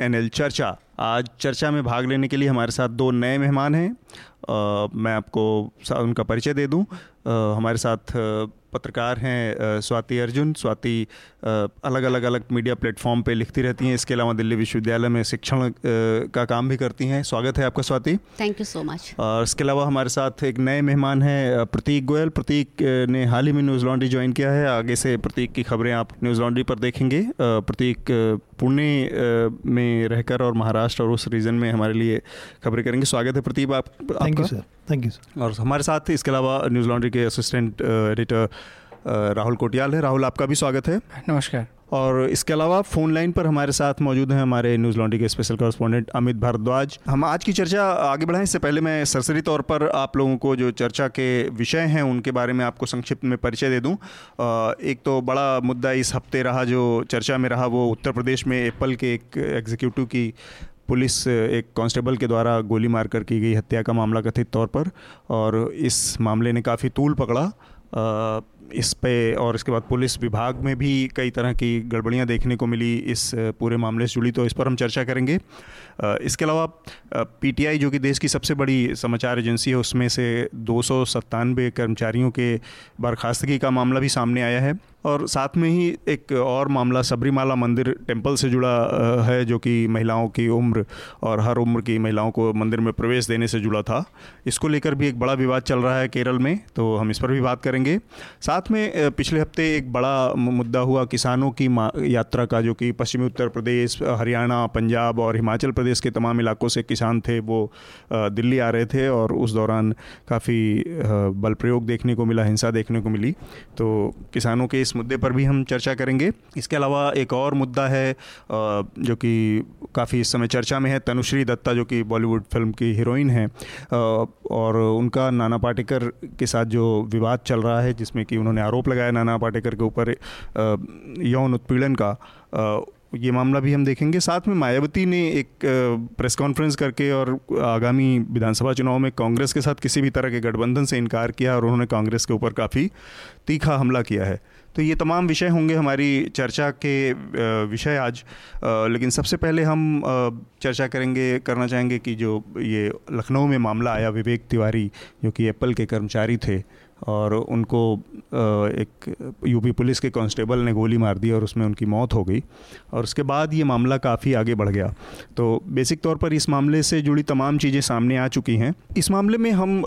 NL चर्चा आज चर्चा में भाग लेने के लिए हमारे साथ दो नए मेहमान हैं। मैं आपको उनका परिचय दे दूँ। आ, हमारे साथ पत्रकार हैं स्वाति अर्जुन। स्वाति अलग अलग अलग मीडिया प्लेटफॉर्म पे लिखती रहती हैं। इसके अलावा दिल्ली विश्वविद्यालय में शिक्षण का काम भी करती हैं। स्वागत है आपका Swati. Thank you so much और इसके अलावा हमारे साथ एक नए मेहमान हैं प्रतीक गोयल। प्रतीक ने हाल ही में न्यूज़ लॉन्ड्री ज्वाइन किया है। आगे से प्रतीक की खबरें आप न्यूज़ लॉन्ड्री पर देखेंगे। प्रतीक पुणे में रहकर और महाराष्ट्र और उस रीजन में हमारे लिए खबरें करेंगे। स्वागत है प्रतीप आप thank you sir thank you sir और हमारे साथ इसके अलावा न्यूज़ लॉन्ड्री के असिस्टेंट एडिटर राहुल कोटियाल है। राहुल आपका भी स्वागत है। नमस्कार। और इसके अलावा फ़ोन लाइन पर हमारे साथ मौजूद हैं हमारे न्यूज़ लॉन्ड्री के स्पेशल कॉरेस्पॉन्डेंट अमित भारद्वाज। हम आज की चर्चा आगे बढ़ाएँ, इससे पहले मैं सरसरी तौर पर आप लोगों को जो चर्चा के विषय हैं, उनके बारे में आपको संक्षिप्त में परिचय दे दूँ। एक तो बड़ा मुद्दा इस हफ़्ते रहा जो चर्चा में रहा, वो उत्तर प्रदेश में एप्पल के एक एग्जीक्यूटिव की पुलिस एक कांस्टेबल के द्वारा गोली मारकर की गई हत्या का मामला कथित तौर पर, और इस मामले ने काफ़ी तूल पकड़ा। इस पे और इसके बाद पुलिस विभाग में भी कई तरह की गड़बड़ियाँ देखने को मिली। इस पूरे मामले से जुड़ी तो इस पर हम चर्चा करेंगे। इसके अलावा पीटीआई जो कि देश की सबसे बड़ी समाचार एजेंसी है, उसमें से दो सौ सत्तानवे कर्मचारियों के बर्खास्तगी का मामला भी सामने आया है। और साथ में ही एक और मामला, सबरीमाला मंदिर टेंपल से जुड़ा है, जो कि महिलाओं की उम्र और हर उम्र की महिलाओं को मंदिर में प्रवेश देने से जुड़ा था। इसको लेकर भी एक बड़ा विवाद चल रहा है केरल में तो हम इस पर भी बात करेंगे। साथ में पिछले हफ़्ते एक बड़ा मुद्दा हुआ, किसानों की यात्रा का, जो कि पश्चिमी उत्तर प्रदेश, हरियाणा, पंजाब और हिमाचल प्रदेश के तमाम इलाकों से किसान थे, वो दिल्ली आ रहे थे और उस दौरान काफ़ी बल प्रयोग देखने को मिला, हिंसा देखने को मिली। तो किसानों के इस मुद्दे पर भी हम चर्चा करेंगे। इसके अलावा एक और मुद्दा है जो कि काफ़ी इस समय चर्चा में है, तनुश्री दत्ता, जो कि बॉलीवुड फ़िल्म की हीरोइन है। और उनका नाना पाटेकर के साथ जो विवाद चल रहा है, जिसमें कि उन्होंने आरोप लगाया नाना पाटेकर के ऊपर यौन उत्पीड़न का ये मामला भी हम देखेंगे। साथ में मायावती ने एक प्रेस कॉन्फ्रेंस करके और आगामी विधानसभा चुनाव में कांग्रेस के साथ किसी भी तरह के गठबंधन से इनकार किया और उन्होंने कांग्रेस के ऊपर काफ़ी तीखा हमला किया है। तो ये तमाम विषय होंगे हमारी चर्चा के विषय आज। लेकिन सबसे पहले हम चर्चा करेंगे, करना चाहेंगे कि जो ये लखनऊ में मामला आया, विवेक तिवारी, जो कि एप्पल के कर्मचारी थे और उनको एक यूपी पुलिस के कांस्टेबल ने गोली मार दी और उसमें उनकी मौत हो गई। और उसके बाद ये मामला काफ़ी आगे बढ़ गया। तो बेसिक तौर पर इस मामले से जुड़ी तमाम चीज़ें सामने आ चुकी हैं। इस मामले में हम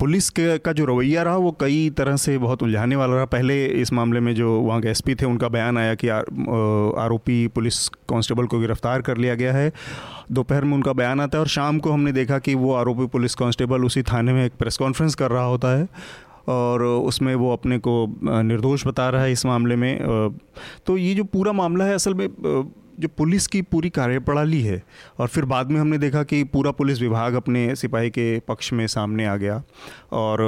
पुलिस के जो रवैया रहा, वो कई तरह से बहुत उलझाने वाला रहा। पहले इस मामले में जो वहाँ के एसपी थे, उनका बयान आया कि आरोपी पुलिस कांस्टेबल को गिरफ़्तार कर लिया गया है। दोपहर में उनका बयान आता है और शाम को हमने देखा कि वो आरोपी पुलिस कांस्टेबल उसी थाने में एक प्रेस कॉन्फ्रेंस कर रहा होता है। और उसमें वो अपने को निर्दोष बता रहा है इस मामले में। तो ये जो पूरा मामला है असल में जो पुलिस की पूरी कार्यप्रणाली है, और फिर बाद में हमने देखा कि पूरा पुलिस विभाग अपने सिपाही के पक्ष में सामने आ गया, और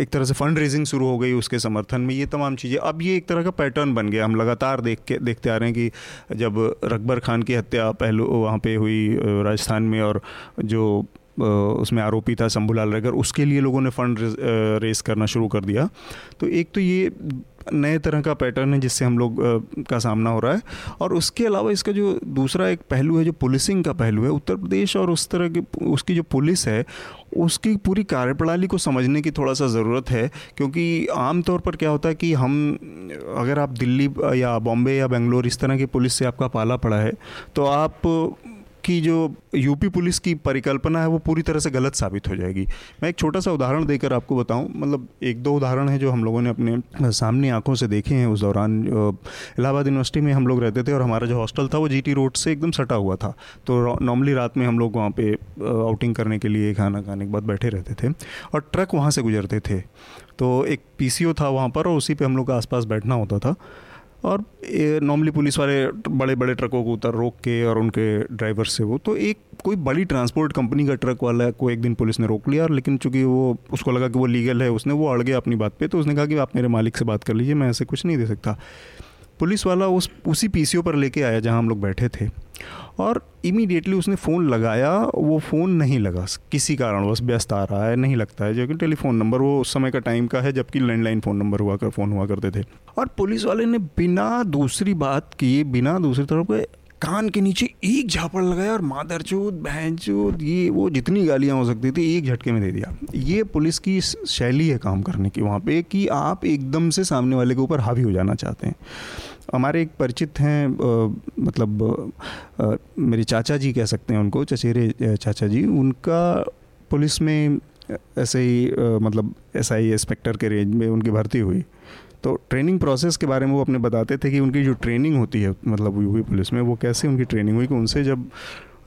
एक तरह से फंड रेजिंग शुरू हो गई उसके समर्थन में, ये तमाम चीज़ें। अब ये एक तरह का पैटर्न बन गया। हम लगातार देख के देखते आ रहे हैं कि जब रकबर खान की हत्या पहलू वहाँ पे हुई राजस्थान में, और जो उसमें आरोपी था शंभूलाल रगर, उसके लिए लोगों ने फंड रेस करना शुरू कर दिया। तो एक तो ये नए तरह का पैटर्न है जिससे हम लोग का सामना हो रहा है। और उसके अलावा इसका जो दूसरा एक पहलू है, जो पुलिसिंग का पहलू है, उत्तर प्रदेश और उस तरह की उसकी जो पुलिस है, उसकी पूरी कार्यप्रणाली को समझने की थोड़ा सा ज़रूरत है। क्योंकि आमतौर पर क्या होता है कि हम, अगर आप दिल्ली या बॉम्बे या बेंगलोर इस तरह की पुलिस से आपका पाला पड़ा है तो आप की जो यूपी पुलिस की परिकल्पना है, वो पूरी तरह से गलत साबित हो जाएगी। मैं एक छोटा सा उदाहरण देकर आपको बताऊँ। मतलब एक दो उदाहरण है जो हम लोगों ने अपने सामने आँखों से देखे हैं उस दौरान। इलाहाबाद यूनिवर्सिटी में हम लोग रहते थे और हमारा जो हॉस्टल था, वो जीटी रोड से एकदम सटा हुआ था। तो नॉर्मली रात में हम लोग वहाँ पे आउटिंग करने के लिए, खाना खाने के बाद बैठे रहते थे और ट्रक वहाँ से गुजरते थे। तो एक पीसीओ था वहाँ पर और उसी पर हम लोग का आसपास बैठना होता था। और नॉर्मली पुलिस वाले बड़े बड़े ट्रकों को उतर रोक के और उनके ड्राइवर से वो तो एक कोई बड़ी ट्रांसपोर्ट कंपनी का ट्रक वाला को एक दिन पुलिस ने रोक लिया और लेकिन चूँकि वो, उसको लगा कि वो लीगल है, उसने वो अड़ गया अपनी बात पे तो उसने कहा कि आप मेरे मालिक से बात कर लीजिए, मैं ऐसे कुछ नहीं दे सकता। पुलिस वाला उस, उसी पीसीओ पर लेके आया जहाँ हम लोग बैठे थे। और इमीडिएटली उसने फ़ोन लगाया, वो फ़ोन नहीं लगा। किसी कारण बस व्यस्त आ रहा है, नहीं लगता है, जो कि टेलीफोन नंबर वो उस समय का टाइम का है, जबकि लैंडलाइन फ़ोन नंबर हुआ कर फ़ोन हुआ करते थे। और पुलिस वाले ने बिना दूसरी बात किए, बिना दूसरी तरफ़ के कान के नीचे एक झापड़ लगाया और मादर चूत बहन चूत ये वो जितनी गालियाँ हो सकती थी, एक झटके में दे दिया। ये पुलिस की शैली है काम करने की वहाँ पे कि आप एकदम से सामने वाले के ऊपर हावी हो जाना चाहते हैं। हमारे एक परिचित हैं मतलब मेरे चाचा जी कह सकते हैं उनको, चचेरे चाचा जी। उनका पुलिस में ऐसे ही मतलब एस आई इंस्पेक्टर के रेंज में उनकी भर्ती हुई। तो ट्रेनिंग प्रोसेस के बारे में वो अपने बताते थे कि उनकी जो ट्रेनिंग होती है मतलब यूपी पुलिस में, वो कैसे उनकी ट्रेनिंग हुई कि उनसे जब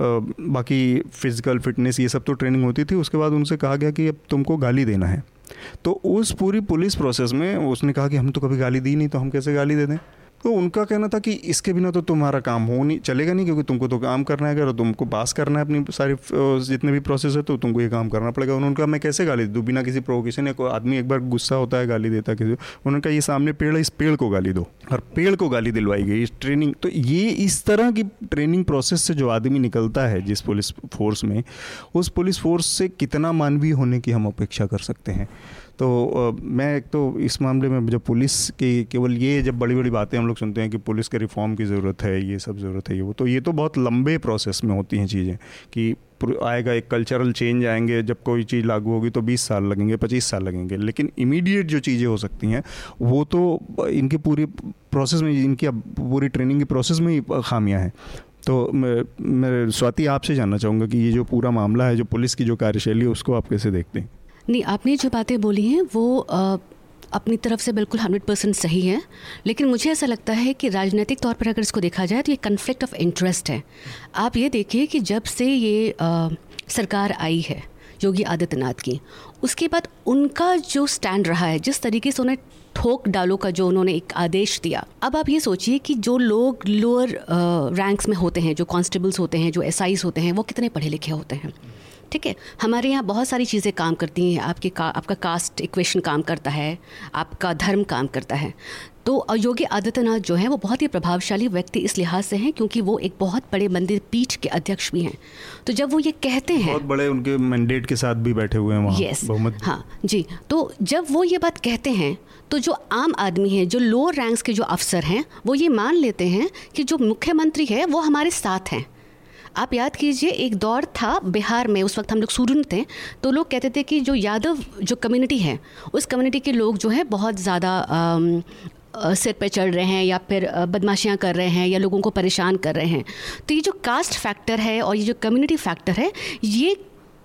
बाकी फ़िज़िकल फिटनेस ये सब तो ट्रेनिंग होती थी, उसके बाद उनसे कहा गया कि अब तुमको गाली देना है। तो उस पूरी पुलिस प्रोसेस में उसने कहा कि हम तो कभी गाली दी नहीं तो हम कैसे गाली दे दें? तो उनका कहना था कि इसके बिना तो तुम्हारा काम हो नहीं, चलेगा नहीं क्योंकि तुमको तो काम करना है, अगर तुमको पास करना है अपनी सारी जितने भी प्रोसेस है तो तुमको ये काम करना पड़ेगा। उन्होंने कहा, मैं कैसे गाली दूँ? बिना किसी प्रोवोकेशन या कोई आदमी एक बार गुस्सा होता है गाली देता किसी उन्होंने कहा, ये सामने पेड़ है, इस पेड़ को गाली दो। और पेड़ को गाली दिलवाई गई, इस ट्रेनिंग तो ये इस तरह की ट्रेनिंग प्रोसेस से जो आदमी निकलता है जिस पुलिस फोर्स में, उस पुलिस फोर्स से कितना मानवीय होने की हम अपेक्षा कर सकते हैं। तो मैं एक तो इस मामले में जब पुलिस की केवल ये जब बड़ी बड़ी बातें हम लोग सुनते हैं कि पुलिस के रिफॉर्म की ज़रूरत है ये सब ज़रूरत है ये वो तो ये तो बहुत लंबे प्रोसेस में होती हैं चीज़ें कि आएगा एक कल्चरल चेंज आएँगे जब कोई चीज़ लागू होगी तो 20 साल लगेंगे 25 साल लगेंगे लेकिन इमीडिएट जो चीज़ें हो सकती हैं वो तो इनकी पूरी प्रोसेस में इनकी पूरी ट्रेनिंग की प्रोसेस में ही खामियाँ हैं। तो मैं, मैं स्वाति आपसे जानना चाहूँगा कि ये जो पूरा मामला है जो पुलिस की जो कार्यशैली है उसको आप कैसे देखते हैं? नहीं आपने जो बातें बोली हैं वो आ, अपनी तरफ़ से बिल्कुल हंड्रेड परसेंट सही है। लेकिन मुझे ऐसा लगता है कि राजनीतिक तौर पर अगर इसको देखा जाए तो ये कन्फ्लिक्ट ऑफ़ इंटरेस्ट है। आप ये देखिए कि जब से ये आ, सरकार आई है योगी आदित्यनाथ की उसके बाद उनका जो स्टैंड रहा है जिस तरीके से उन्हें ठोक डालो का जो उन्होंने एक आदेश दिया अब आप ये सोचिए कि जो लोग लोअर रैंक्स में होते हैं जो कांस्टेबल्स होते हैं जो एस होते हैं वो कितने पढ़े लिखे होते हैं? ठीक है हमारे यहाँ बहुत सारी चीज़ें काम करती हैं। आपके का आपका कास्ट इक्वेशन काम करता है आपका धर्म काम करता है। तो योगी आदित्यनाथ जो है वो बहुत ही प्रभावशाली व्यक्ति इस लिहाज से हैं क्योंकि वो एक बहुत बड़े मंदिर पीठ के अध्यक्ष भी हैं। तो जब वो ये कहते हैं बहुत बड़े उनके मैंडेट के साथ भी बैठे हुए हैं वहाँ यस हाँ जी। तो जब वो ये बात कहते हैं तो जो आम आदमी है जो लोअर रैंक्स के जो अफसर हैं वो ये मान लेते हैं कि जो मुख्यमंत्री है वो हमारे साथ हैं। आप याद कीजिए, एक दौर था बिहार में, उस वक्त हम लोग स्टूडेंट थे तो लोग कहते थे कि जो यादव जो कम्युनिटी है, उस कम्युनिटी के लोग जो है बहुत ज़्यादा सिर पे चढ़ रहे हैं या फिर बदमाशियाँ कर रहे हैं या लोगों को परेशान कर रहे हैं। तो ये जो कास्ट फैक्टर है और ये जो कम्युनिटी फैक्टर है, ये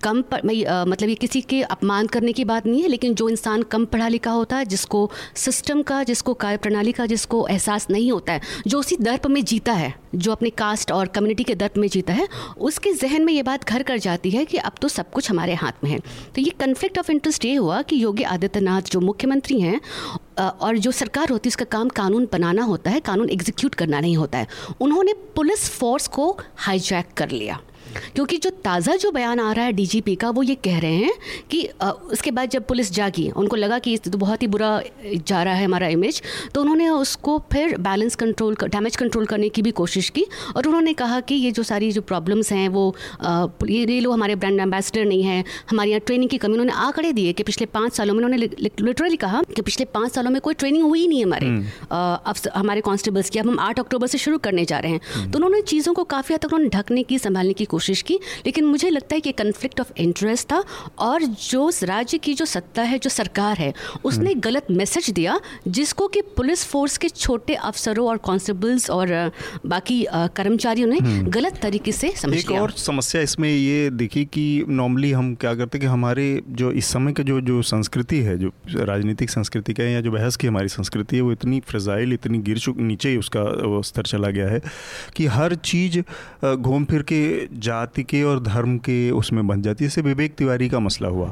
कम पर, मतलब ये किसी के अपमान करने की बात नहीं है लेकिन जो इंसान कम पढ़ा लिखा होता है जिसको सिस्टम का जिसको कार्य प्रणाली का जिसको एहसास नहीं होता है जो उसी दर्प में जीता है जो अपने कास्ट और कम्युनिटी के दर्प में जीता है उसके जहन में ये बात घर कर जाती है कि अब तो सब कुछ हमारे हाथ में है। तो ये कन्फ्लिक्ट ऑफ़ इंटरेस्ट ये हुआ कि योगी आदित्यनाथ जो मुख्यमंत्री हैं और जो सरकार होती है उसका काम कानून बनाना होता है कानून एग्जीक्यूट करना नहीं होता है। उन्होंने पुलिस फोर्स को हाईजैक कर लिया। क्योंकि जो ताज़ा जो बयान आ रहा है डीजीपी का वो ये कह रहे हैं कि उसके बाद जब पुलिस जागी उनको लगा कि तो बहुत ही बुरा जा रहा है हमारा इमेज तो उन्होंने उसको फिर बैलेंस कंट्रोल डैमेज कंट्रोल करने की भी कोशिश की और उन्होंने कहा कि ये जो सारी जो प्रॉब्लम्स हैं वो ये ये लोग हमारे ब्रांड एम्बेसडर नहीं है हमारे यहाँ ट्रेनिंग की कमी उन्होंने आंकड़े दिए कि पिछले पाँच सालों में उन्होंने लिटरली कहा कि पिछले पाँच सालों में कोई ट्रेनिंग हुई नहीं हमारे हम्म। हमारे कॉन्स्टेबल्स की अब हम आठ अक्टूबर से शुरू करने जा रहे हैं हम्म। तो उन्होंने चीज़ों को काफ़ी हद तक उन्होंने ढकने की संभालने की कोशिश कोशिश की लेकिन मुझे लगता है कि कन्फ्लिक्ट ऑफ़ इंटरेस्ट था और जो राज्य की जो सत्ता है जो सरकार है उसने हम्म। गलत मैसेज दिया जिसको कि पुलिस फोर्स के छोटे अफसरों और कांस्टेबल्स और बाकी कर्मचारियों ने हम्म। गलत तरीके से समझ एक और समस्या इसमें ये देखी कि नॉर्मली हम क्या करते कि हमारे जो इस समय का जो जो संस्कृति है जो राजनीतिक संस्कृति का या जो बहस की हमारी संस्कृति है वो इतनी फ्रजाइल इतनी गिर चुक नीचे ही उसका स्तर चला गया है कि हर चीज़ घूम फिर के जा जाति के और धर्म के उसमें बन जाती है। जैसे विवेक तिवारी का मसला हुआ।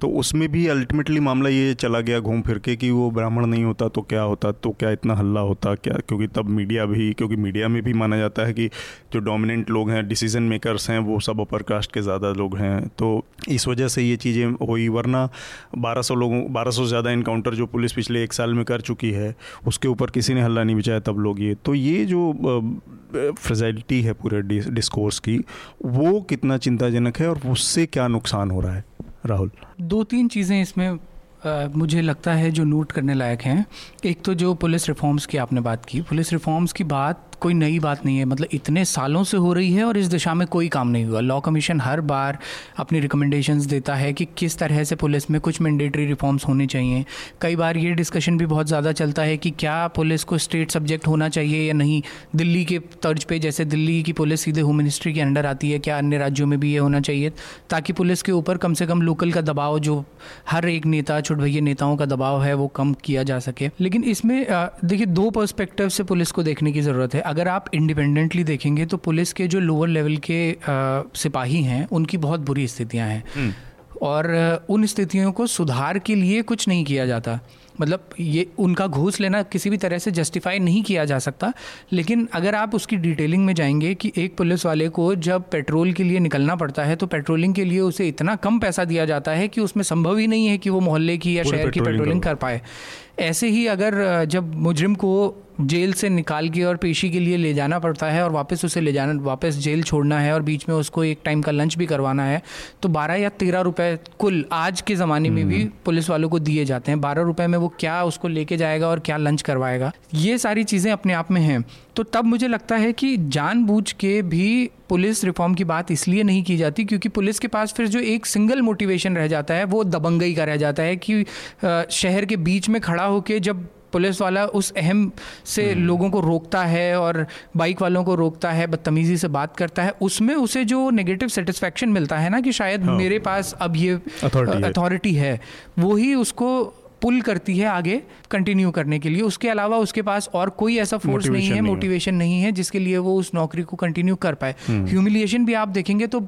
तो उसमें भी अल्टीमेटली मामला ये चला गया घूम फिर के कि वो ब्राह्मण नहीं होता तो क्या होता? तो क्या इतना हल्ला होता? क्या? क्योंकि तब मीडिया भी, क्योंकि मीडिया में भी माना जाता है कि जो डोमिनेंट लोग हैं डिसीज़न मेकर्स हैं, वो सब अपर कास्ट के ज़्यादा लोग हैं। तो इस वजह से ये चीज़ें हुई, वरना 1200 लोगों 1200 से ज़्यादा इनकाउंटर जो पुलिस पिछले एक साल में कर चुकी है, उसके ऊपर किसी ने हल्ला नहीं बचाया तब लोग ये। तो ये जो फ्रेजाइलिटी है पूरे डिस्कोर्स की वो कितना चिंताजनक है और उससे क्या नुकसान हो रहा है राहुल? दो तीन चीज़ें इसमें आ, मुझे लगता है जो नोट करने लायक हैं। एक तो जो पुलिस रिफॉर्म्स की आपने बात की पुलिस रिफॉर्म्स की बात कोई नई बात नहीं है। मतलब इतने सालों से हो रही है और इस दिशा में कोई काम नहीं हुआ। लॉ कमीशन हर बार अपनी रिकमेंडेशंस देता है कि किस तरह से पुलिस में कुछ मैंडेटरी रिफॉर्म्स होने चाहिए। कई बार ये डिस्कशन भी बहुत ज़्यादा चलता है कि क्या पुलिस को स्टेट सब्जेक्ट होना चाहिए या नहीं। दिल्ली के तर्ज पे जैसे दिल्ली की पुलिस सीधे होम मिनिस्ट्री के अंडर आती है, क्या अन्य राज्यों में भी ये होना चाहिए? ताकि पुलिस के ऊपर कम से कम लोकल का दबाव, जो हर एक नेता छोट भैया नेताओं का दबाव है, वो कम किया जा सके। लेकिन इसमें देखिए, दो पर्सपेक्टिव से पुलिस को देखने की ज़रूरत है। अगर आप इंडिपेंडेंटली देखेंगे तो पुलिस के जो लोअर लेवल के आ, सिपाही हैं उनकी बहुत बुरी स्थितियाँ हैं हम्म। और उन स्थितियों को सुधार के लिए कुछ नहीं किया जाता मतलब ये उनका घूस लेना किसी भी तरह से जस्टिफाई नहीं किया जा सकता। लेकिन अगर आप उसकी डिटेलिंग में जाएँगे कि एक पुलिस वाले को जब पेट्रोल के लिए निकलना पड़ता है तो पेट्रोलिंग के लिए उसे इतना कम पैसा दिया जाता है कि उसमें संभव ही नहीं है कि वो मोहल्ले की या शहर की पेट्रोलिंग कर पाए। ऐसे ही अगर जब मुजरिम को जेल से निकाल के और पेशी के लिए ले जाना पड़ता है और वापस उसे ले जाना वापस जेल छोड़ना है और बीच में उसको एक टाइम का लंच भी करवाना है तो बारह या तेरह रुपए कुल आज के ज़माने में भी हम्म। पुलिस वालों को दिए जाते हैं। बारह रुपए में वो क्या उसको लेके जाएगा और क्या लंच करवाएगा ये सारी चीज़ें अपने आप में हैं तो तब मुझे लगता है कि जानबूझ के भी पुलिस रिफॉर्म की बात इसलिए नहीं की जाती क्योंकि पुलिस के पास फिर जो एक सिंगल मोटिवेशन रह जाता है वो दबंगई का रह जाता है कि शहर के बीच में खड़ा होकर जब पुलिस वाला उस अहम से हम्म। लोगों को रोकता है और बाइक वालों को रोकता है बदतमीज़ी से बात करता है उसमें उसे जो नेगेटिव सेटिस्फेक्शन मिलता है ना कि शायद हाँ। मेरे पास अब ये अथॉरिटी है वो ही उसको पुल करती है आगे कंटिन्यू करने के लिए उसके अलावा उसके पास और कोई ऐसा फोर्स नहीं है मोटिवेशन नहीं है जिसके लिए वो उस नौकरी को कंटिन्यू कर पाए ह्यूमिलिएशन। भी आप देखेंगे तो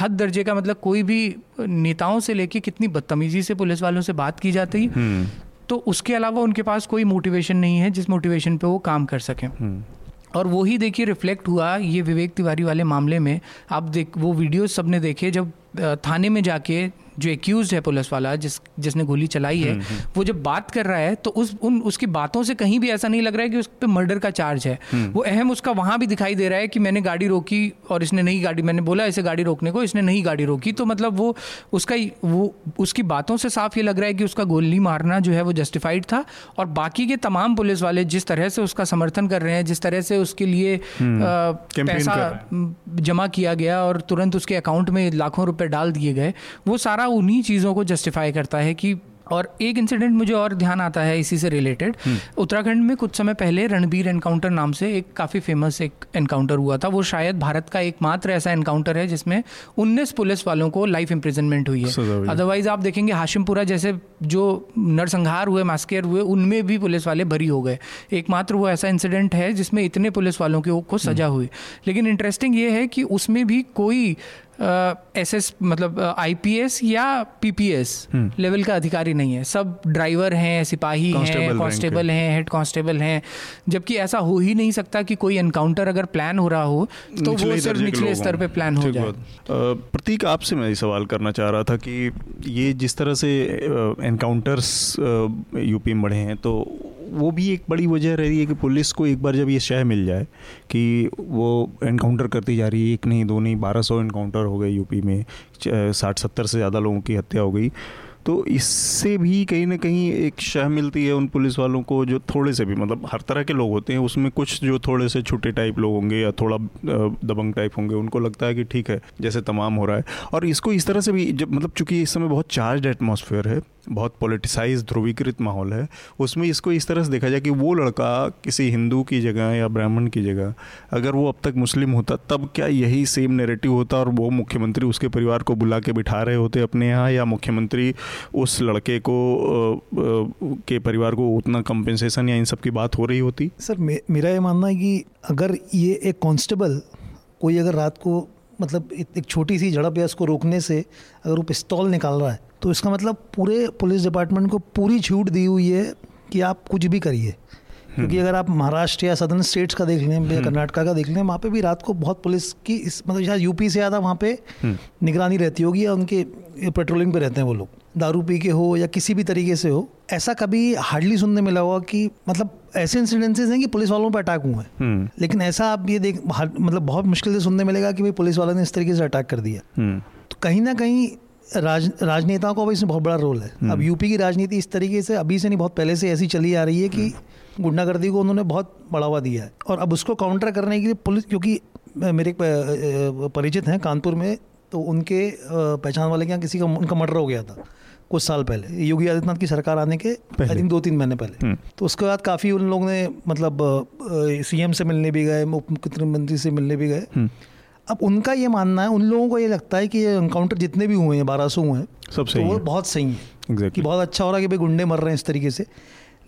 हद दर्जे का मतलब कोई भी नेताओं से लेके कितनी बदतमीजी से पुलिस वालों से बात की जाती है हम्म। तो उसके अलावा उनके पास कोई मोटिवेशन नहीं है जिस मोटिवेशन पे वो काम कर सकें हम्म। और वो ही देखिए रिफ्लेक्ट हुआ ये विवेक तिवारी वाले मामले में आप देख वो वीडियोस सबने देखे जब थाने में जाके जो एक्यूज है पुलिस वाला जिस जिसने गोली चलाई है हम्म, हम्म। वो जब बात कर रहा है तो उस उन उसकी बातों से कहीं भी ऐसा नहीं लग रहा है कि उस पर मर्डर का चार्ज है हम्म। वो अहम उसका वहाँ भी दिखाई दे रहा है कि मैंने गाड़ी रोकी और इसने नहीं गाड़ी मैंने बोला इसे गाड़ी रोकने को इसने नहीं गाड़ी रोकी तो मतलब वो उसका वो उसकी बातों से साफ़ ये लग रहा है कि उसका गोली मारना जो है वो जस्टिफाइड था और बाकी के तमाम पुलिस वाले जिस तरह से उसका समर्थन कर रहे हैं जिस तरह से उसके लिए पैसा जमा किया गया और तुरंत उसके अकाउंट में लाखों रुपए डाल दिए गए वो सारा उन्हीं चीज़ों को जस्टिफाई करता है कि और एक इंसिडेंट मुझे और ध्यान आता है इसी से रिलेटेड हम्म। उत्तराखंड में कुछ समय पहले रणबीर एनकाउंटर नाम से एक काफ़ी फ़ेमस एक एनकाउंटर हुआ था। वो शायद भारत का एकमात्र ऐसा एनकाउंटर है जिसमें 19 पुलिस वालों को लाइफ इम्प्रिजनमेंट हुई है। अदरवाइज़ आप देखेंगे हाशिमपुरा जैसे जो नरसंहार हुए मास्केर हुए उनमें भी पुलिस वाले भरी हो गए। एकमात्र वो ऐसा इंसिडेंट है जिसमें इतने पुलिस वालों को सजा हम्म। हुई। लेकिन इंटरेस्टिंग ये है कि उसमें भी कोई एस एस मतलब आईपीएस या पीपीएस लेवल का अधिकारी नहीं है। सब ड्राइवर हैं सिपाही हैं कांस्टेबल हैं हेड कांस्टेबल हैं। जबकि ऐसा हो ही नहीं सकता कि कोई एनकाउंटर अगर प्लान हो रहा हो तो वो सिर्फ़ निचले स्तर पे प्लान हो जाए। प्रतीक आपसे मैं सवाल करना चाह रहा था कि ये जिस तरह से एनकाउंटर्स यूपी में बढ़े हैं तो वो भी एक बड़ी वजह रही है कि पुलिस को एक बार जब ये शह मिल जाए कि वो एनकाउंटर करती जा रही है, एक नहीं, दो नहीं, बारह सौ एनकाउंटर हो गए यूपी में साठ, सत्तर से ज़्यादा लोगों की हत्या हो गई। तो इससे भी कहीं ना कहीं एक शह मिलती है उन पुलिस वालों को जो थोड़े से भी मतलब हर तरह के लोग होते हैं, उसमें कुछ जो थोड़े से छोटे टाइप लोग होंगे या थोड़ा दबंग टाइप होंगे, उनको लगता है कि ठीक है, जैसे तमाम हो रहा है। और इसको इस तरह से भी जब मतलब चूँकि इस समय बहुत चार्ज एटमोसफेयर है, बहुत पोलिटिसाइज ध्रुवीकृत माहौल है, उसमें इसको इस तरह से देखा जाए कि वो लड़का किसी हिंदू की जगह या ब्राह्मण की जगह, अगर वो अब तक मुस्लिम होता, तब क्या यही सेम नेरेटिव होता और वो मुख्यमंत्री उसके परिवार को बुला के बिठा रहे होते अपने यहाँ, या मुख्यमंत्री उस लड़के को के परिवार को उतना कंपेंसेशन या इन सब की बात हो रही होती सर मे, मेरा ये मानना है कि अगर ये एक कांस्टेबल कोई अगर रात को मतलब एक छोटी सी झड़प या उसको रोकने से अगर वो पिस्तौल निकाल रहा है तो इसका मतलब पूरे पुलिस डिपार्टमेंट को पूरी छूट दी हुई है कि आप कुछ भी करिए क्योंकि अगर आप महाराष्ट्र या सदर्न स्टेट्स का देख लें या हम्म। कर्नाटका का देख लें वहाँ पे भी रात को बहुत पुलिस की इस मतलब शायद यूपी से ज़्यादा वहाँ पे हम्म। निगरानी रहती होगी या उनके पेट्रोलिंग पे रहते हैं वो लोग दारू पी के हो या किसी भी तरीके से हो ऐसा कभी हार्डली सुनने मिला हुआ कि मतलब ऐसे इंसिडेंसेस हैं कि पुलिस वालों पर अटैक हुए हैं। हम्म। लेकिन ऐसा आप ये देख मतलब बहुत मुश्किल से सुनने मिलेगा कि भाई पुलिस वालों ने इस तरीके से अटैक कर दिया। तो कहीं ना कहीं राज राजनेताओं का भी इसमें बहुत बड़ा रोल है। अब यूपी की राजनीति इस तरीके से अभी से नहीं बहुत पहले से ऐसी चली आ रही है कि गुंडागर्दी को उन्होंने बहुत बढ़ावा दिया है। और अब उसको काउंटर करने के लिए पुलिस क्योंकि मेरे परिचित हैं कानपुर में तो उनके पहचान वाले के यहाँ किसी का उनका मर्डर हो गया था। कुछ साल पहले योगी आदित्यनाथ की सरकार आने के आई थिंक दो तीन महीने पहले हम्म। तो उसके बाद काफ़ी उन लोगों ने मतलब सीएम से मिलने भी गए मुख्यमंत्री से मिलने भी गए हम्म। अब उनका ये मानना है उन लोगों को ये लगता है कि ये इनकाउंटर जितने भी हुए हैं बारह सौ हुए हैं सब सही तो वो बहुत सही है exactly. कि बहुत अच्छा हो रहा है कि भाई गुंडे मर रहे हैं इस तरीके से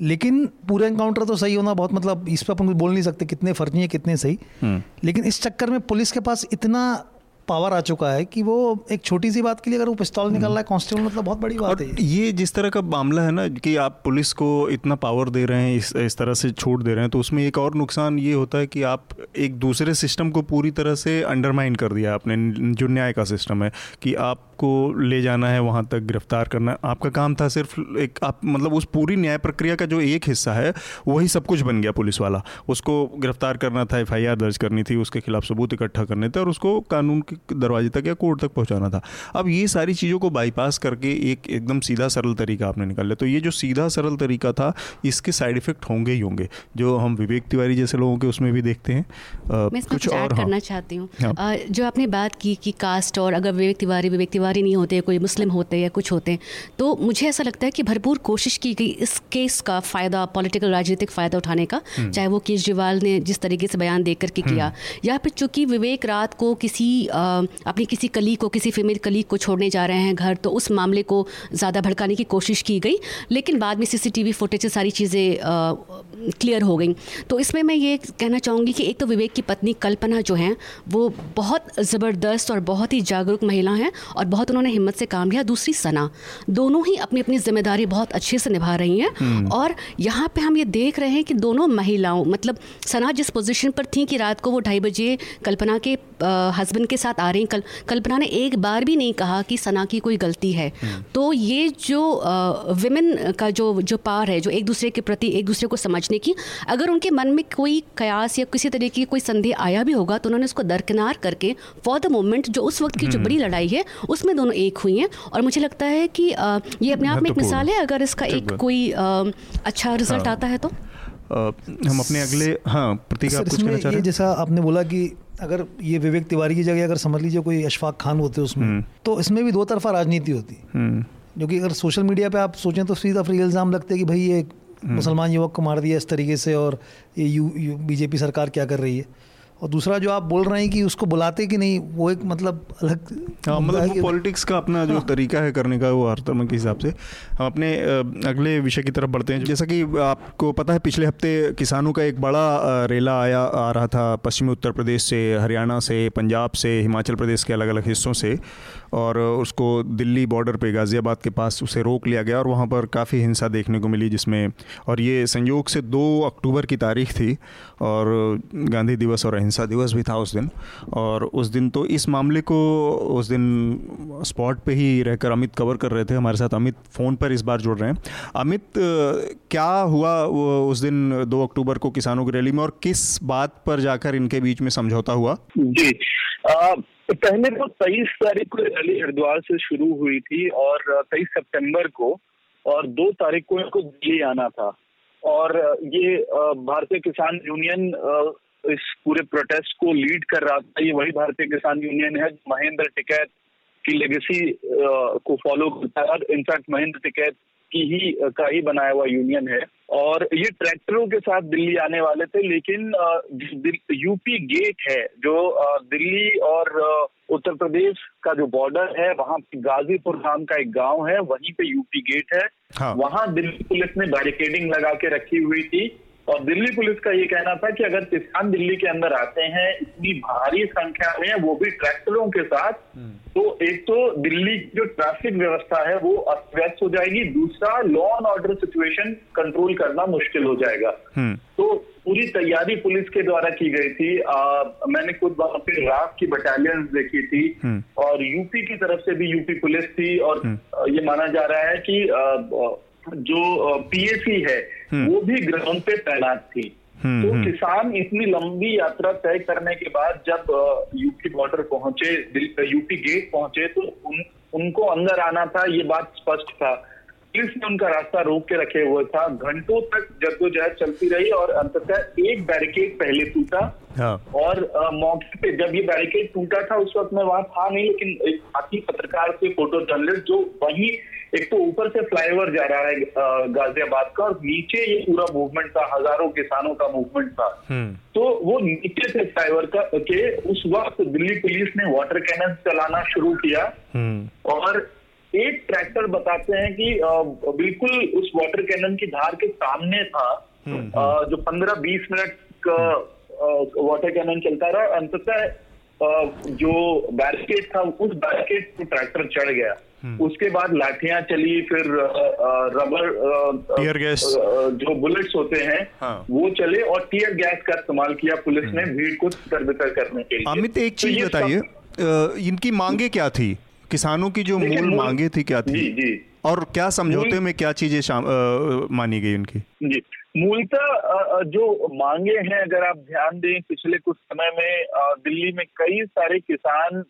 लेकिन पूरा एनकाउंटर तो सही होना बहुत मतलब इस पर अपन कुछ बोल नहीं सकते कितने फर्जी है कितने सही हम्म। लेकिन इस चक्कर में पुलिस के पास इतना पावर आ चुका है कि वो एक छोटी सी बात के लिए अगर वो पिस्तौल निकल रहा है कॉन्स्टेबल मतलब बहुत बड़ी बात है ये। जिस तरह का मामला है ना कि आप पुलिस को इतना पावर दे रहे हैं इस इस तरह से छूट दे रहे हैं तो उसमें एक और नुकसान ये होता है कि आप एक दूसरे सिस्टम को पूरी तरह से अंडरमाइन कर दिया आपने जो न्याय का सिस्टम है कि आपको ले जाना है वहाँ तक गिरफ़्तार करना आपका काम था सिर्फ़ एक आप मतलब उस पूरी न्याय प्रक्रिया का जो एक हिस्सा है वही सब कुछ बन गया पुलिस वाला। उसको गिरफ़्तार करना था एफआईआर दर्ज करनी थी उसके खिलाफ सबूत इकट्ठा करने थे और उसको कानून के दरवाजे तक या कोर्ट तक पहुँचाना था। अब ये सारी चीज़ों को बाईपास करके एक एकदम सीधा सरल तरीका आपने निकाल लिया। तो ये जो सीधा सरल तरीका था इसके साइड इफ़ेक्ट होंगे ही होंगे। जो हम विवेक तिवारी जैसे लोगों के उसमें भी देखते हैं आ, कुछ और हाँ। करना चाहती हूँ। हाँ। जो आपने बात की कि कास्ट और अगर विवेक तिवारी विवेक तिवारी नहीं होते कोई मुस्लिम होते या कुछ होते तो मुझे ऐसा लगता है कि भरपूर कोशिश की गई इस केस का फ़ायदा पॉलिटिकल राजनीतिक फ़ायदा उठाने का हम्म। चाहे वो केजरीवाल ने जिस तरीके से बयान देकर के किया हम्म। या फिर चूँकि विवेक रात को किसी अपनी किसी कली को किसी फीमेल कलीग को छोड़ने जा रहे हैं घर तो उस मामले को ज़्यादा भड़काने की कोशिश की गई लेकिन बाद में सीसीटीवी फुटेज से सारी चीज़ें क्लियर हो गई तो इसमें मैं ये कहना चाहूँगी कि एक तो विवेक की पत्नी कल्पना जो हैं वो बहुत ज़बरदस्त और बहुत ही जागरूक महिला हैं और बहुत उन्होंने हिम्मत से काम लिया दूसरी सना दोनों ही अपनी अपनी ज़िम्मेदारी बहुत अच्छे से निभा रही हैं हम्म। और यहाँ पे हम ये देख रहे हैं कि दोनों महिलाओं मतलब सना जिस पोजीशन पर थी कि रात को वो ढाई बजे कल्पना के हस्बैंड के साथ आ रही कल कल्पना ने एक बार भी नहीं कहा कि सना की कोई गलती है हम्म। तो ये जो विमेन का जो जो पार है जो एक दूसरे के प्रति एक दूसरे को समझने की अगर उनके मन में कोई कयास या किसी तरीके की कोई संदेह आया भी होगा तो उन्होंने उसको दरकिनार करके फॉर द मोमेंट जो उस वक्त की जो हम्म। बड़ी लड़ाई है उसमें दोनों एक हुई हैं और मुझे लगता है कि ये अपने आप में एक मिसाल है अगर इसका एक कोई अच्छा रिज़ल्ट हाँ। आता है तो हम अपने अगले हाँ प्रतीक आप कुछ कहना चाह रहे हैं जैसा आपने बोला कि अगर ये विवेक तिवारी की जगह अगर समझ लीजिए कोई अशफाक खान होते उसमें हम्म। तो इसमें भी दो तरफा राजनीति होती हम्म। जो कि अगर सोशल मीडिया पे आप सोचें तो सीधा फ्री इल्ज़ाम लगते हैं कि भाई ये हम्म। मुसलमान युवक को मार दिया इस तरीके से और ये यू, यू बीजेपी सरकार क्या कर रही है और दूसरा जो आप बोल रहे हैं कि उसको बुलाते कि नहीं वो एक मतलब अलग हाँ मतलब पॉलिटिक्स का अपना जो हाँ। तरीका है करने का वो हर तरह के हिसाब से। हम अपने अगले विषय की तरफ़ बढ़ते हैं। जैसा कि आपको पता है पिछले हफ़्ते किसानों का एक बड़ा रेला आया आ रहा था पश्चिमी उत्तर प्रदेश से हरियाणा से पंजाब से हिमाचल प्रदेश के अलग अलग हिस्सों से। और उसको दिल्ली बॉर्डर पे गाज़ियाबाद के पास उसे रोक लिया गया और वहाँ पर काफ़ी हिंसा देखने को मिली जिसमें और ये संयोग से दो अक्टूबर की तारीख थी और गांधी दिवस और अहिंसा दिवस भी था उस दिन। और उस दिन तो इस मामले को उस दिन स्पॉट पे ही रहकर अमित कवर कर रहे थे। हमारे साथ अमित फ़ोन पर इस बार जुड़ रहे हैं। अमित क्या हुआ उस दिन दो अक्टूबर को किसानों की रैली में और किस बात पर जाकर इनके बीच में समझौता हुआ? जी आ, पहले तो तेईस तारीख को रैली हरिद्वार से शुरू हुई थी और तेईस सितंबर को और दो तारीख को इनको दिल्ली आना था। और ये भारतीय किसान यूनियन इस पूरे प्रोटेस्ट को लीड कर रहा था। ये वही भारतीय किसान यूनियन है महेंद्र टिकैत की लेगेसी को फॉलो करता है। और इनफैक्ट महेंद्र टिकैत की ही का ही बनाया हुआ यूनियन है। और ये ट्रैक्टरों के साथ दिल्ली आने वाले थे लेकिन यूपी गेट है जो दिल्ली और उत्तर प्रदेश का जो बॉर्डर है वहाँ गाजीपुर नाम का एक गाँव है वहीं पे यूपी गेट है। हाँ। वहाँ दिल्ली पुलिस ने बैरिकेडिंग लगा के रखी हुई थी। और दिल्ली पुलिस का ये कहना था कि अगर किसान दिल्ली के अंदर आते हैं इतनी भारी संख्या में वो भी ट्रैक्टरों के साथ तो एक तो दिल्ली की जो ट्रैफ़िक व्यवस्था है वो अस्त व्यस्त हो जाएगी। दूसरा law and order situation control करना मुश्किल हो जाएगा। तो पूरी तैयारी पुलिस के द्वारा की गई थी। आ, मैंने खुद वहाँ पे राफ की बटालियन देखी थी। और यूपी की तरफ़ से भी यूपी पुलिस थी और ये माना जा रहा है कि आ, जो पीएसी है हम्म। वो भी ग्राउंड पे तैनात थी। हम्म, तो हम्म। किसान इतनी लंबी यात्रा तय करने के बाद जब यूपी बॉर्डर पहुँचे यूपी गेट पहुँचे तो उन, उनको अंदर आना था ये बात स्पष्ट था। पुलिस ने उनका रास्ता रोक के रखे हुए था। घंटों तक जद्दोजहद चलती रही और अंततः एक बैरिकेड पहले टूटा। हाँ। और मौके पे जब ये बैरिकेड टूटा था उस वक्त मैं वहाँ था नहीं लेकिन एक साथी पत्रकार से फ़ोटो जर्नलिस्ट जो वही एक तो ऊपर से फ्लाईओवर जा रहा है गाजियाबाद का और नीचे ये पूरा मूवमेंट था हज़ारों किसानों का मूवमेंट था हम्म। तो वो नीचे से फ्लाईओवर का के उस वक्त दिल्ली पुलिस ने वाटर कैनन चलाना शुरू किया हम्म। और एक ट्रैक्टर बताते हैं कि बिल्कुल उस वाटर कैनन की धार के सामने था हम्म, जो पंद्रह बीस मिनट का वाटर कैनन चलता रहा अंततः जो बैरिकेड था उस बैरिकेड को ट्रैक्टर चढ़ गया। हम्म। उसके बाद लाठियाँ चली फिर रबर टीयर गैस जो बुलेट्स होते हैं हाँ। वो चले और टीयर गैस का इस्तेमाल किया पुलिस ने हम्म। भीड़ को तरबतर करने के लिए। अमित एक चीज़ तो बताइए इनकी मांगे क्या थी? किसानों की जो मूल मांगे थी क्या थी? जी जी। और क्या समझौते में क्या चीज़ें मानी गई उनकी? जी। मूलतः जो मांगे हैं अगर आप ध्यान दें पिछले कुछ समय में दिल्ली में कई सारे किसान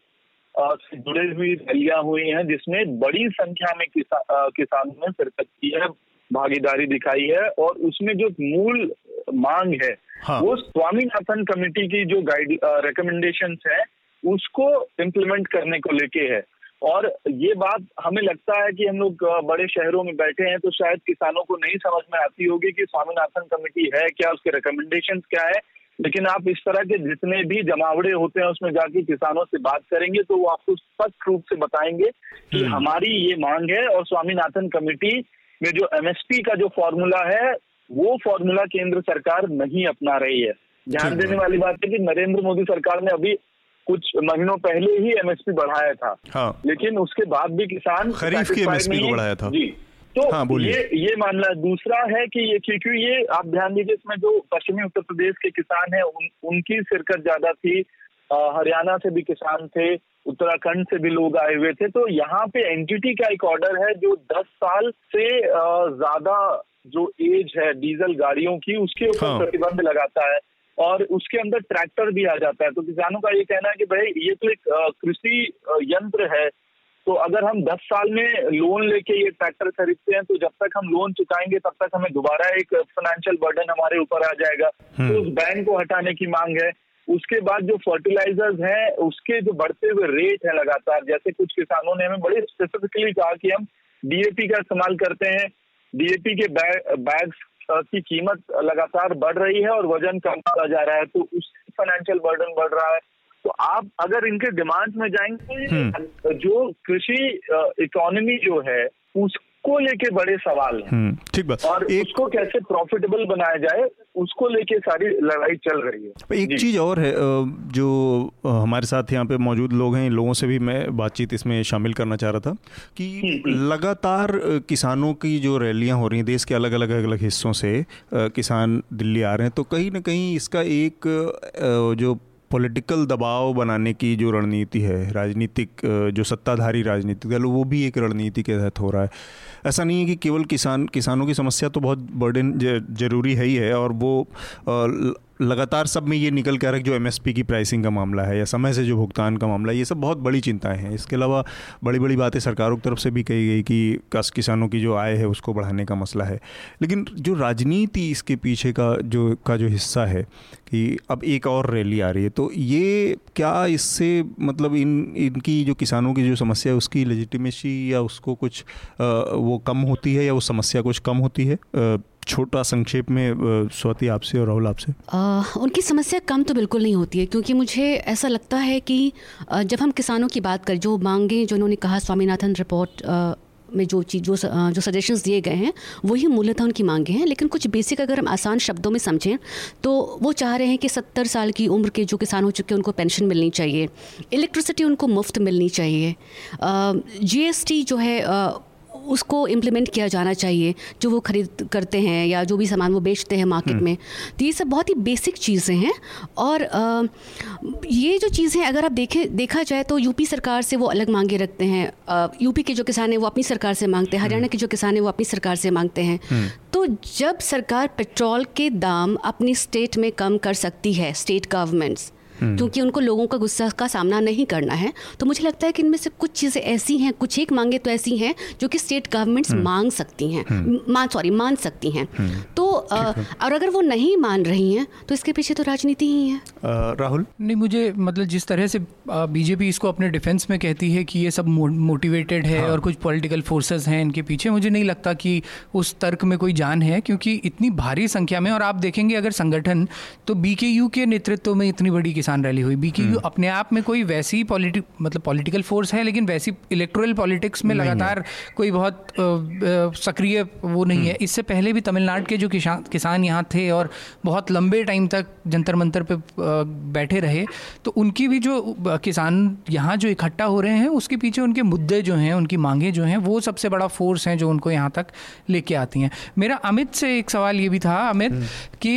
से जुड़े हुई रैलियाँ हुई हैं जिसमें बड़ी संख्या में किसा, किसानों ने शिरकत की है भागीदारी दिखाई है और उसमें जो मूल मांग है हाँ। वो स्वामीनाथन कमेटी की जो गाइड रिकमेंडेशन है उसको इम्प्लीमेंट करने को लेके है और ये बात हमें लगता है कि हम लोग बड़े शहरों में बैठे हैं तो शायद किसानों को नहीं समझ में आती होगी कि स्वामीनाथन कमेटी है क्या उसके रिकमेंडेशन क्या है। लेकिन आप इस तरह के जितने भी जमावड़े होते हैं उसमें जाके किसानों से बात करेंगे तो वो आपको स्पष्ट रूप से बताएँगे कि हम्म। हमारी ये मांग है और स्वामीनाथन कमेटी में जो एमएसपी का जो फॉर्मूला है वो फॉर्मूला केंद्र सरकार नहीं अपना रही है। ध्यान देने वाली बात है कि नरेंद्र मोदी सरकार ने अभी कुछ महीनों पहले ही एमएसपी बढ़ाया था। हाँ। लेकिन उसके बाद भी किसान खरीफ की एमएसपी को बढ़ाया था। जी। तो हाँ, ये ये मानना दूसरा है कि ये क्योंकि ये आप ध्यान दीजिए इसमें जो पश्चिमी उत्तर प्रदेश के किसान हैं उन, उनकी शिरकत ज़्यादा थी। हरियाणा से भी किसान थे उत्तराखंड से भी लोग आए हुए थे। तो यहाँ पे एनजीटी का एक ऑर्डर है जो 10 साल से ज़्यादा जो एज है डीजल गाड़ियों की उसके ऊपर हाँ। प्रतिबंध लगाता है। और उसके अंदर ट्रैक्टर भी आ जाता है। तो किसानों का ये कहना है कि भाई ये तो एक कृषि यंत्र है। तो अगर हम 10 साल में लोन लेके ये ट्रैक्टर खरीदते हैं तो जब तक हम लोन चुकाएँगे तब तक हमें दोबारा एक फाइनेंशियल बर्डन हमारे ऊपर आ जाएगा। तो हम्म। उस बैंक को हटाने की मांग है। उसके बाद जो फर्टिलाइजर्स हैं उसके जो बढ़ते हुए रेट है लगातार जैसे कुछ किसानों ने हमें बड़े स्पेसिफिकली कहा कि हम डीएपी का इस्तेमाल करते हैं। डीएपी के बैग्स की कीमत लगातार बढ़ रही है और वज़न कम होता जा रहा है तो उससे फाइनेंशियल बर्डन बढ़ रहा है। तो आप अगर इनके डिमांड में जाएँगे तो जो कृषि इकोनॉमी जो है उस उसको लेके बड़े सवाल हैं। हम्म, ठीक बात। और एक, उसको कैसे प्रॉफिटेबल बनाया जाए उसको लेके सारी लड़ाई चल रही है। एक चीज़ और है जो हमारे साथ यहाँ पे मौजूद लोग हैं इन लोगों से भी मैं बातचीत इसमें शामिल करना चाह रहा था कि हम्म, हम्म। लगातार किसानों की जो रैलियाँ हो रही हैं देश के अलग अलग अलग हिस्सों से किसान दिल्ली आ रहे हैं तो कहीं ना कहीं इसका एक जो पॉलिटिकल दबाव बनाने की जो रणनीति है, राजनीतिक जो सत्ताधारी राजनीतिक दल, वो भी एक रणनीति के तहत हो रहा है। ऐसा नहीं है कि केवल किसान, किसानों की समस्या तो बहुत बर्डन ज़रूरी है ही है और वो लगातार सब में ये निकल के आ रहा है जो एमएसपी की प्राइसिंग का मामला है या समय से जो भुगतान का मामला है ये सब बहुत बड़ी चिंताएँ हैं। इसके अलावा बड़ी बड़ी बातें सरकारों की तरफ़ से भी कही गई कि कस किसानों की जो आय है उसको बढ़ाने का मसला है। लेकिन जो राजनीति इसके पीछे का जो का जो हिस्सा है कि अब एक और रैली आ रही है तो ये क्या इससे मतलब इन इनकी जो किसानों की जो समस्या है उसकी लेजिटिमेसी या उसको कुछ आ, वो कम होती है या वो समस्या कुछ कम होती है? आ, छोटा संक्षेप में स्वाति आपसे और राहुल आपसे। उनकी समस्या कम तो बिल्कुल नहीं होती है, क्योंकि मुझे ऐसा लगता है कि जब हम किसानों की बात करें, जो मांगे, जो उन्होंने कहा, स्वामीनाथन रिपोर्ट में जो चीज़, जो जो सजेशंस दिए गए हैं, वही मूलतः उनकी मांगे हैं। लेकिन कुछ बेसिक अगर हम आसान शब्दों में समझें तो वो चाह रहे हैं कि सत्तर साल की उम्र के जो किसान हो चुके हैं, उनको पेंशन मिलनी चाहिए। इलेक्ट्रिसिटी उनको मुफ़्त मिलनी चाहिए। जीएसटी जो है उसको इम्प्लीमेंट किया जाना चाहिए जो वो खरीद करते हैं या जो भी सामान वो बेचते हैं मार्केट हम्म। में तो ये सब बहुत ही बेसिक चीज़ें हैं और आ, ये जो चीज़ें अगर आप देखें देखा जाए तो यूपी सरकार से वो अलग मांगे रखते हैं यूपी के जो किसान हैं वो अपनी सरकार से मांगते हैं हरियाणा हम्म। के जो किसान हैं वो अपनी सरकार से मांगते हैं हम्म। तो जब सरकार पेट्रोल के दाम अपनी स्टेट में कम कर सकती है स्टेट गवर्नमेंट्स। क्योंकि उनको लोगों का गुस्सा का सामना नहीं करना है। तो मुझे लगता है कि इनमें से कुछ चीज़ें ऐसी हैं कुछ एक मांगे तो ऐसी हैं जो कि स्टेट गवर्नमेंट्स हम्म। मांग सकती हैं। हम्म। मान सॉरी मान सकती हैं। तो और अगर वो नहीं मान रही हैं तो इसके पीछे तो राजनीति ही है। राहुल? नहीं मुझे मतलब जिस तरह से बीजेपी इसको अपने डिफेंस में कहती है कि ये सब मोटिवेटेड है हाँ। और कुछ पॉलिटिकल फोर्सेस हैं इनके पीछे मुझे नहीं लगता कि उस तर्क में कोई जान है क्योंकि इतनी भारी संख्या में और आप देखेंगे अगर संगठन तो बीकेयू के नेतृत्व में इतनी बड़ी किसान रैली हुई भी हम्म। अपने आप में कोई वैसी पॉलिटिक मतलब पॉलिटिकल फोर्स है लेकिन वैसी इलेक्ट्रल पॉलिटिक्स में लगातार कोई बहुत सक्रिय वो नहीं हम्म। है इससे पहले भी तमिलनाडु के जो किसान किसान यहाँ थे और बहुत लंबे टाइम तक जंतर मंतर पे बैठे रहे तो उनकी भी जो किसान यहाँ जो इकट्ठा हो रहे हैं उसके पीछे उनके मुद्दे जो हैं उनकी मांगे जो हैं वो सबसे बड़ा फोर्स हैं जो उनको यहाँ तक लेके आती हैं मेरा अमित से एक सवाल ये भी था अमित हम्म। कि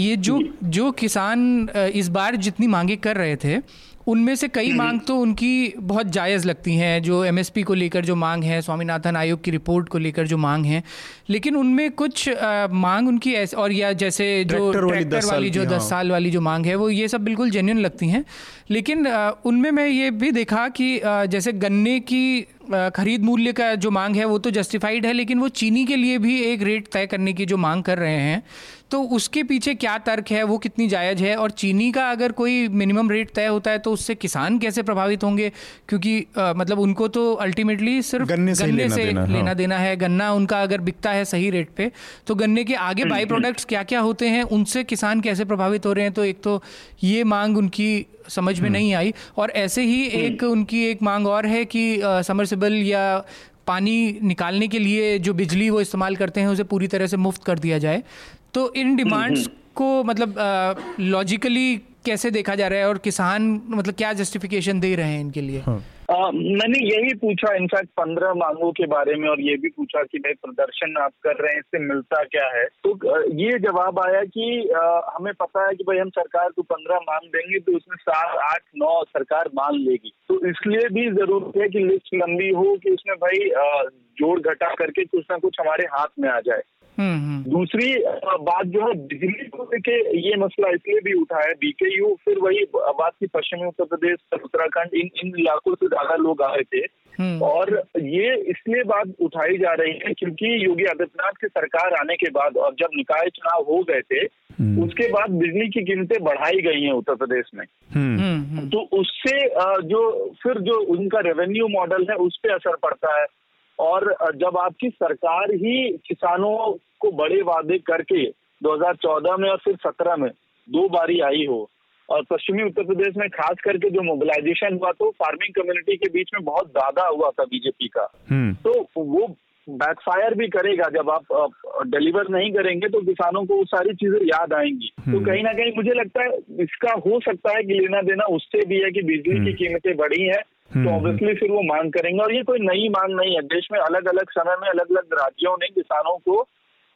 ये जो जो किसान इस बार जितनी मांगे कर रहे थे उनमें से कई मांग तो उनकी बहुत जायज़ लगती हैं जो एमएसपी को लेकर जो मांग है स्वामीनाथन आयोग की रिपोर्ट को लेकर जो मांग है लेकिन उनमें कुछ आ, मांग उनकी ऐसे और या जैसे जो ट्रैक्टर वाली जो दस हाँ। साल वाली जो मांग है वो ये सब बिल्कुल जेन्यन लगती हैं लेकिन उनमें मैं ये भी देखा कि आ, जैसे गन्ने की खरीद मूल्य का जो मांग है वो तो जस्टिफाइड है लेकिन वो चीनी के लिए भी एक रेट तय करने की जो मांग कर रहे हैं तो उसके पीछे क्या तर्क है वो कितनी जायज़ है? और चीनी का अगर कोई मिनिमम रेट तय होता है तो उससे किसान कैसे प्रभावित होंगे? क्योंकि आ, मतलब उनको तो अल्टीमेटली सिर्फ़ गन्ने से, गन्ने लेना, से देना, लेना हाँ। देना है। गन्ना उनका अगर बिकता है सही रेट पे तो गन्ने के आगे बाई प्रोडक्ट्स क्या क्या होते हैं उनसे किसान कैसे प्रभावित हो रहे हैं? तो एक तो ये मांग उनकी समझ में हम्म। नहीं आई और ऐसे ही हम्म। एक उनकी एक मांग और है कि समरसिबल या पानी निकालने के लिए जो बिजली वो इस्तेमाल करते हैं उसे पूरी तरह से मुफ़्त कर दिया जाए तो इन डिमांड्स हम्म, को मतलब लॉजिकली कैसे देखा जा रहा है और किसान मतलब क्या जस्टिफिकेशन दे रहे हैं इनके लिए हाँ। मैंने यही पूछा इनफैक्ट पंद्रह मांगों के बारे में और ये भी पूछा कि भाई प्रदर्शन आप कर रहे हैं इससे मिलता क्या है तो ये जवाब आया कि आ, हमें पता है कि भाई हम सरकार को पंद्रह मांग देंगे तो उसमें सात आठ नौ सरकार मान लेगी तो इसलिए भी ज़रूरत है कि लिस्ट लंबी हो कि उसमें भाई जोड़ घटा करके कुछ ना कुछ हमारे हाथ में आ जाए। दूसरी बात जो है बिजली को लेके ये मसला इसलिए भी उठा है बीकेयू फिर वही बात की पश्चिमी उत्तर प्रदेश उत्तराखंड इन इन इलाकों से ज़्यादा लोग आए थे। हम्म। और ये इसलिए बात उठाई जा रही है क्योंकि योगी आदित्यनाथ की सरकार आने के बाद और जब निकाय चुनाव हो गए थे उसके बाद बिजली की कीमतें बढ़ाई गई हैं उत्तर प्रदेश में। तो उससे जो फिर जो उनका रेवेन्यू मॉडल है उस पर असर पड़ता है। और जब आपकी सरकार ही किसानों को बड़े वादे करके 2014 में और फिर 17 में दो बारी आई हो और पश्चिमी उत्तर प्रदेश में खास करके जो मोबिलाइजेशन हुआ तो फ़ार्मिंग कम्युनिटी के बीच में बहुत ज़्यादा हुआ था बीजेपी का हम्म। तो वो बैकफायर भी करेगा जब आप डिलीवर नहीं करेंगे तो किसानों को वो सारी चीज़ें याद आएँगी तो हम्म। कहीं ना कहीं मुझे लगता है इसका हो सकता है कि लेना देना उससे भी है कि बिजली की हम्म। कीमतें बढ़ी हैं तो ऑब्वियसली हम्म, फिर वो मांग करेंगे और ये कोई नई मांग नहीं है। देश में अलग अलग समय में अलग अलग राज्यों ने किसानों को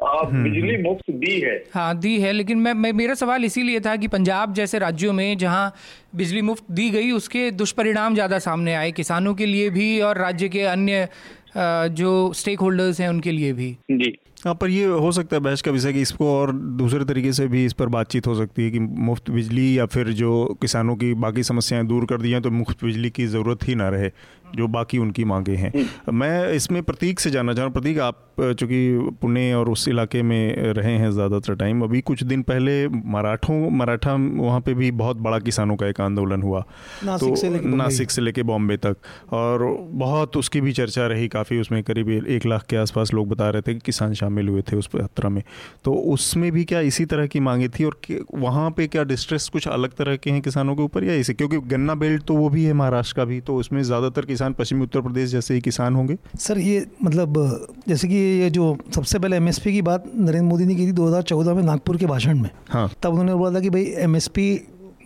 हम्म, बिजली मुफ़्त दी है। हाँ दी है लेकिन मैं, मैं मेरा सवाल इसीलिए था कि पंजाब जैसे राज्यों में जहाँ बिजली मुफ़्त दी गई उसके दुष्परिणाम ज़्यादा सामने आए किसानों के लिए भी और राज्य के अन्य जो स्टेक होल्डर्स हैं उनके लिए भी। जी। हाँ पर ये हो सकता है बहस का विषय कि इसको और दूसरे तरीके से भी इस पर बातचीत हो सकती है कि मुफ़्त बिजली या फिर जो किसानों की बाकी समस्याएँ दूर कर दी जाएँ तो मुफ़्त बिजली की ज़रूरत ही ना रहे जो बाकी उनकी मांगे हैं। मैं इसमें प्रतीक से जानना चाह। रहा हूँ प्रतीक आप चूँकि पुणे और उस इलाके में रहे हैं ज़्यादातर टाइम अभी कुछ दिन पहले मराठों मराठा वहाँ पे भी बहुत बड़ा किसानों का एक आंदोलन हुआ। नासिक तो नासिक से लेके बॉम्बे तक और बहुत उसकी भी चर्चा रही काफ़ी उसमें करीब एक लाख के आसपास लोग बता रहे थे कि किसान शामिल शामिल हुए थे उस यात्रा में। तो उसमें भी क्या इसी तरह की मांगे थी और वहाँ पे क्या डिस्ट्रेस कुछ अलग तरह के हैं किसानों के ऊपर या इसे क्योंकि गन्ना बेल्ट तो वो भी है महाराष्ट्र का भी तो उसमें ज़्यादातर किसान पश्चिमी उत्तर प्रदेश जैसे ही किसान होंगे? सर ये मतलब जैसे कि ये जो सबसे पहले एम की बात नरेंद्र मोदी ने की थी दो में नागपुर के भाषण में। हाँ। तब उन्होंने बोला था कि भाई एम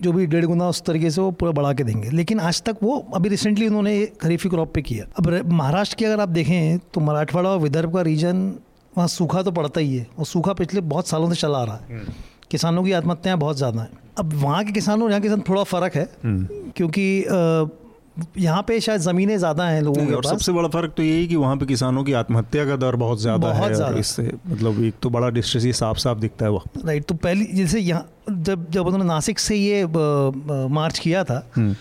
जो भी डेढ़ गुना उस तरीके से वो पूरा बढ़ा के देंगे। लेकिन आज तक वो अभी रिसेंटली उन्होंने खरीफी क्रॉप पे किया। अब महाराष्ट्र की अगर आप देखें तो मराठवाड़ा और विदर्भ का रीजन वहाँ सूखा तो पड़ता ही है और सूखा पिछले बहुत सालों से चला आ रहा है हम्म। किसानों की आत्महत्याएँ बहुत ज़्यादा हैं अब वहाँ के किसानों और यहाँ के किसान थोड़ा फ़र्क है हम्म। क्योंकि यहाँ पे शायद ज़मीनें ज़्यादा हैं लोगों के और पास सबसे बड़ा फ़र्क तो यही कि वहाँ पे किसानों की आत्महत्या का दर बहुत ज़्यादा है और इससे मतलब एक तो बड़ा डिस्ट्रेस ये साफ़ साफ़ दिखता है वो राइट तो पहली जैसे यहाँ जब जब उन्होंने नासिक से ये मार्च किया था हम्म।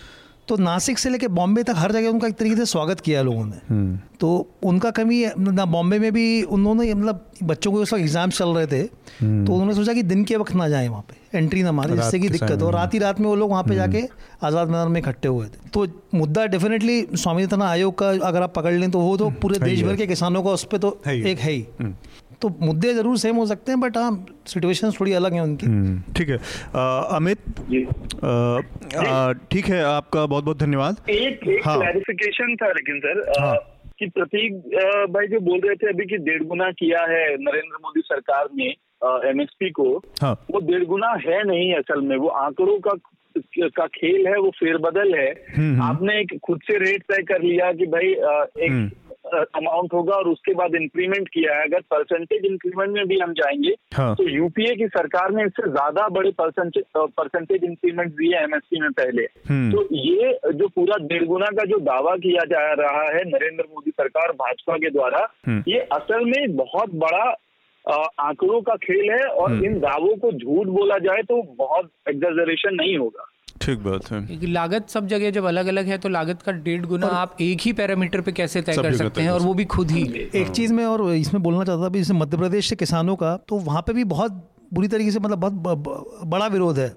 तो नासिक से लेके बॉम्बे तक हर जगह उनका एक तरीके से स्वागत किया लोगों ने। हम्म। तो उनका कमी ना बॉम्बे में भी उन्होंने मतलब बच्चों के उस वक्त एग्ज़ाम चल रहे थे हम्म। तो उन्होंने सोचा कि दिन के वक्त ना जाए वहाँ पे एंट्री ना मारे जिससे कि दिक्कत हो। रात ही रात में वो लोग वहाँ पे हम्म। जाके आज़ाद मैदान में इकट्ठे हुए थे। तो मुद्दा डेफिनेटली स्वामीनाथन आयोग का अगर आप पकड़ लें तो वो तो पूरे देश भर के किसानों का उस पर तो एक है ही। तो मुद्दे ज़रूर सेम हो सकते हैं बट हाँ सिचुएशन थोड़ी अलग है उनकी हम्म, ठीक है अमित ठीक है आपका बहुत बहुत धन्यवाद एक क्लैरिफिकेशन हाँ। था लेकिन सर हाँ. कि प्रतीक भाई जो बोल रहे थे अभी कि डेढ़ गुना किया है नरेंद्र मोदी सरकार ने एमएसपी को हाँ. वो डेढ़ गुना है नहीं असल में वो आंकड़ों का का खेल है वो फेरबदल है हम्म, हम्म। आपने एक खुद से रेट तय कर लिया कि भाई एक अमाउंट होगा और उसके बाद इंक्रीमेंट किया है अगर परसेंटेज इंक्रीमेंट में भी हम जाएँगे हाँ। तो यूपीए की सरकार ने इससे ज़्यादा बड़े परसेंटेज परसेंटेज इंक्रीमेंट दिए एमएसपी में पहले हम्म। तो ये जो पूरा डेढ़ गुना का जो दावा किया जा रहा है नरेंद्र मोदी सरकार भाजपा के द्वारा हम्म। ये असल में बहुत बड़ा आंकड़ों का खेल है और हम्म। इन दावों को झूठ बोला जाए तो बहुत एग्जेजरेशन नहीं होगा ठीक बात है। लागत सब जगह जब अलग अलग है तो लागत का डेढ़ गुना आप एक ही पैरामीटर पे कैसे तय कर सकते हैं और वो भी खुद ही? एक हाँ। चीज़ में और इसमें बोलना चाहता था जैसे मध्य प्रदेश से किसानों का तो वहाँ पे भी बहुत बुरी तरीके से मतलब बहुत बड़ा विरोध है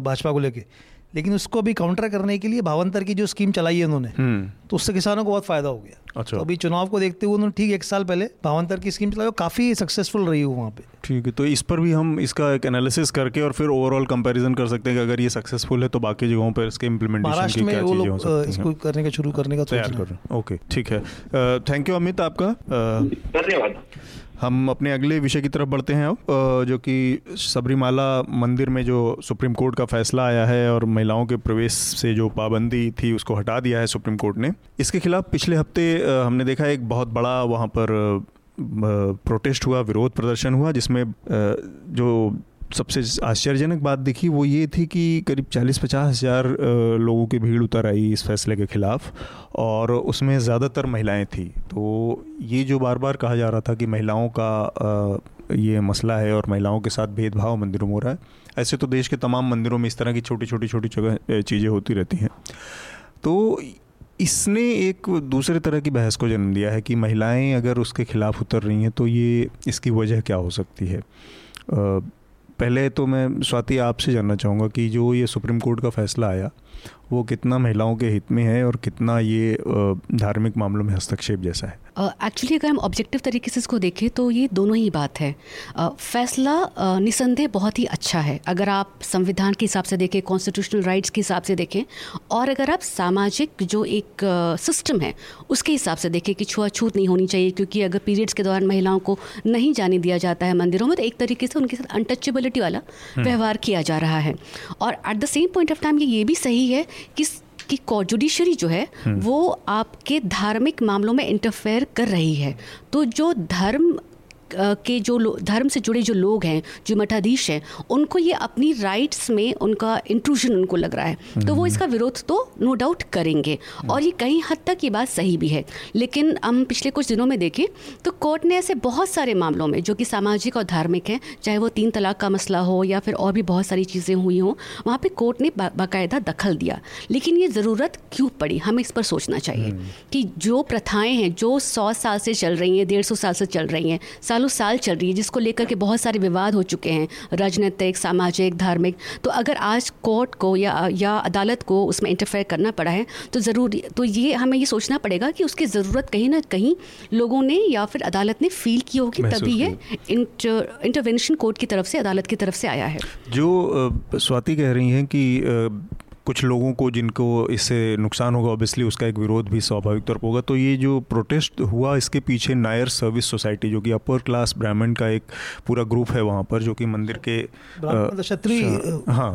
भाजपा को लेके। लेकिन उसको अभी काउंटर करने के लिए भावंतर की जो स्कीम चलाई है उन्होंने हम्म। तो उससे किसानों को बहुत फ़ायदा हो गया। अच्छा। तो अभी चुनाव को देखते हुए उन्होंने ठीक एक साल पहले भावंतर की स्कीम चलाई काफ़ी सक्सेसफुल रही हो वहाँ पे। ठीक है तो इस पर भी हम इसका एक एनालिसिस करके और फिर ओवरऑल कंपैरिजन कर सकते हैं कि अगर ये सक्सेसफुल है तो बाकी जगहों पर इसके इम्प्लीमेंटेशन की क्या चीज़ें हो सकती इसको करने का शुरू करने का तैयार कर ओके ठीक है। थैंक यू अमित आपका? धन्यवाद। हम अपने अगले विषय की तरफ़ बढ़ते हैं अब जो कि सबरीमाला मंदिर में जो सुप्रीम कोर्ट का फैसला आया है और महिलाओं के प्रवेश से जो पाबंदी थी उसको हटा दिया है सुप्रीम कोर्ट ने। इसके खिलाफ पिछले हफ़्ते हमने देखा एक बहुत बड़ा वहाँ पर प्रोटेस्ट हुआ, विरोध प्रदर्शन हुआ, जिसमें जो सबसे आश्चर्यजनक बात देखी वो ये थी कि करीब चालीस पचास हज़ार लोगों की भीड़ उतर आई इस फैसले के ख़िलाफ़ और उसमें ज़्यादातर महिलाएँ थी। तो ये जो बार बार कहा जा रहा था कि महिलाओं का ये मसला है और महिलाओं के साथ भेदभाव मंदिरों में हो रहा है, ऐसे तो देश के तमाम मंदिरों में इस तरह की छोटी छोटी छोटी जगह चीज़ें होती रहती हैं। तो इसने एक दूसरे तरह की बहस को जन्म दिया है कि महिलाएँ अगर उसके ख़िलाफ़ उतर रही हैं तो ये, इसकी वजह क्या हो सकती है? पहले तो मैं स्वाति आपसे जानना चाहूँगा कि जो ये सुप्रीम कोर्ट का फैसला आया वो कितना महिलाओं के हित में है और कितना ये धार्मिक मामलों में हस्तक्षेप जैसा है? एक्चुअली uh, अगर हम ऑब्जेक्टिव तरीके से इसको देखें तो ये दोनों ही बात है। uh, फैसला uh, निसंदेह बहुत ही अच्छा है। अगर आप संविधान के हिसाब से देखें कॉन्स्टिट्यूशनल राइट्स के हिसाब से देखें और अगर आप सामाजिक जो एक सिस्टम है उसके हिसाब से देखें कि छुआछूत नहीं होनी चाहिए क्योंकि अगर पीरियड्स के दौरान महिलाओं को नहीं जाने दिया जाता है मंदिरों में तो एक तरीके से उनके साथ अनटचेबिलिटी वाला हम्म। व्यवहार किया जा रहा है। और at the same point of time ये भी सही है कि कि जुडिशरी जो है हम्म। वो आपके धार्मिक मामलों में इंटरफेयर कर रही है तो जो धर्म के जो धर्म से जुड़े जो लोग हैं जो मठाधीश हैं उनको ये अपनी राइट्स में उनका इंट्रूजन उनको लग रहा है तो वो हम्म। इसका विरोध तो नो डाउट करेंगे हम्म। और ये कहीं हद तक ये बात सही भी है लेकिन हम पिछले कुछ दिनों में देखें तो कोर्ट ने ऐसे बहुत सारे मामलों में जो कि सामाजिक और धार्मिक हैं चाहे वो तीन तलाक का मसला हो या फिर और भी बहुत सारी चीज़ें हुई हों वहाँ पर कोर्ट ने बाकायदा दखल दिया लेकिन ये ज़रूरत क्यों पड़ी हमें इस पर सोचना चाहिए हम्म। कि जो प्रथाएँ हैं जो सौ साल से चल रही हैं डेढ़ सौ साल से चल रही हैं सालों सालों साल चल रही है जिसको लेकर के बहुत सारे विवाद हो चुके हैं राजनीतिक सामाजिक धार्मिक। तो अगर आज कोर्ट को या या अदालत को उसमें इंटरफेयर करना पड़ा है तो ज़रूर तो ये हमें ये सोचना पड़ेगा कि उसकी ज़रूरत कहीं ना कहीं लोगों ने या फिर अदालत ने फील की होगी तभी ये इंटर इंटरवेंशन कोर्ट की तरफ़ से अदालत की तरफ़ से आया है। जो स्वाति कह रही हैं कि कुछ लोगों को जिनको इससे नुकसान होगा ऑब्वियसली उसका एक विरोध भी स्वाभाविक तौर पर होगा। तो ये जो प्रोटेस्ट हुआ इसके पीछे नायर सर्विस सोसाइटी जो कि अपर क्लास ब्राह्मण का एक पूरा ग्रुप है वहाँ पर जो कि मंदिर के क्षत्रिय हाँ।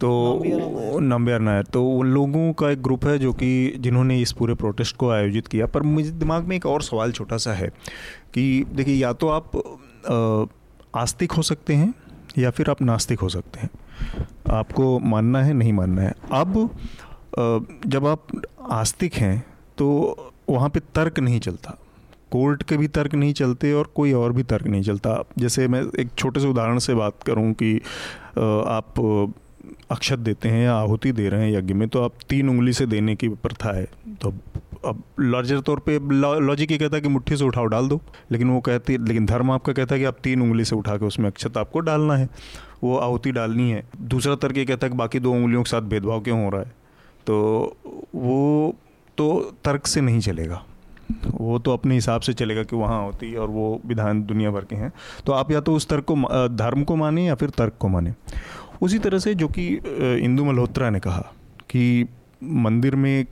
तो नम्बियार नायर। तो उन लोगों का एक ग्रुप है जो कि जिन्होंने इस पूरे प्रोटेस्ट को आयोजित किया। पर मुझे दिमाग में एक और सवाल छोटा सा है कि देखिए या तो आप आस्तिक हो सकते हैं या फिर आप नास्तिक हो सकते हैं। आपको मानना है, नहीं मानना है। अब जब आप आस्तिक हैं तो वहाँ पे तर्क नहीं चलता। कोर्ट के भी तर्क नहीं चलते और कोई और भी तर्क नहीं चलता। जैसे मैं एक छोटे से उदाहरण से बात करूँ कि आप अक्षत देते हैं या आहुति दे रहे हैं यज्ञ में तो आप तीन उंगली से देने की प्रथा है। तो अब लार्जर तौर पे लॉजिक ये कहता है कि मुट्ठी से उठाओ डाल दो, लेकिन वो कहती, लेकिन धर्म आपका कहता है कि आप तीन उंगली से उठा के उसमें अक्षत आपको डालना है। वो आहुति डालनी है। दूसरा तर्क ये कहता है कि बाकी दो उंगलियों के साथ भेदभाव क्यों हो रहा है? तो वो तो तर्क से नहीं चलेगा। वो तो अपने हिसाब से चलेगा कि वहाँ होती और वो विधान दुनिया भर के हैं। तो आप या तो उस तर्क को धर्म को माने या फिर तर्क को माने। उसी तरह से जो कि इंदु मल्होत्रा ने कहा कि मंदिर में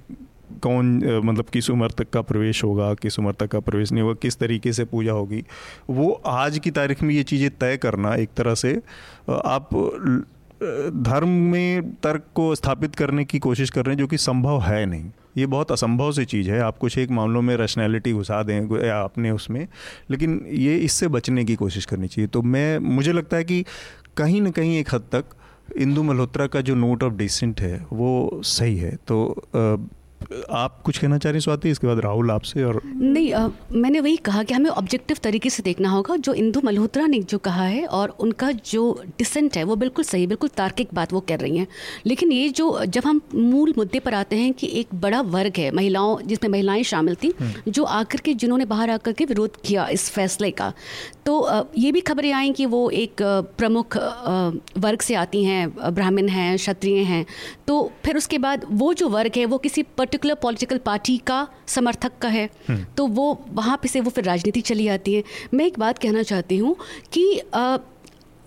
कौन मतलब किस उम्र तक का प्रवेश होगा, किस उम्र तक का प्रवेश नहीं होगा, किस तरीके से पूजा होगी, वो आज की तारीख में ये चीज़ें तय करना एक तरह से आप धर्म में तर्क को स्थापित करने की कोशिश कर रहे हैं, जो कि संभव है नहीं। ये बहुत असंभव सी चीज़ है आप कुछ एक मामलों में रैशनैलिटी घुसा दें, या अपने उसमें, लेकिन ये इससे बचने की कोशिश करनी चाहिए। तो मैं, मुझे लगता है कि कहीं ना कहीं एक हद तक इंदू मल्होत्रा का जो नोट ऑफ़ डिसेंट है, वो सही है। तो आप कुछ कहना चाह रही स्वाति? इसके बाद राहुल आपसे और नहीं आ, मैंने वही कहा कि हमें ऑब्जेक्टिव तरीके से देखना होगा। जो इंदु मल्होत्रा ने जो कहा है और उनका जो डिसेंट है वो बिल्कुल सही बिल्कुल तार्किक बात वो कर रही हैं। लेकिन ये जो जब हम मूल मुद्दे पर आते हैं कि एक बड़ा वर्ग है महिलाओं जिसमें महिलाएँ शामिल थी हम्म। जो आकर के जिन्होंने बाहर आकर के विरोध किया इस फैसले का तो ये भी खबरें आई कि वो एक प्रमुख वर्ग से आती हैं ब्राह्मण हैं क्षत्रिय हैं तो फिर उसके बाद वो जो वर्ग है वो किसी पर्टिकुलर पॉलिटिकल पार्टी का समर्थक का है हम्म। तो वो वहाँ पे से वो फिर राजनीति चली आती है मैं एक बात कहना चाहती हूँ कि आ,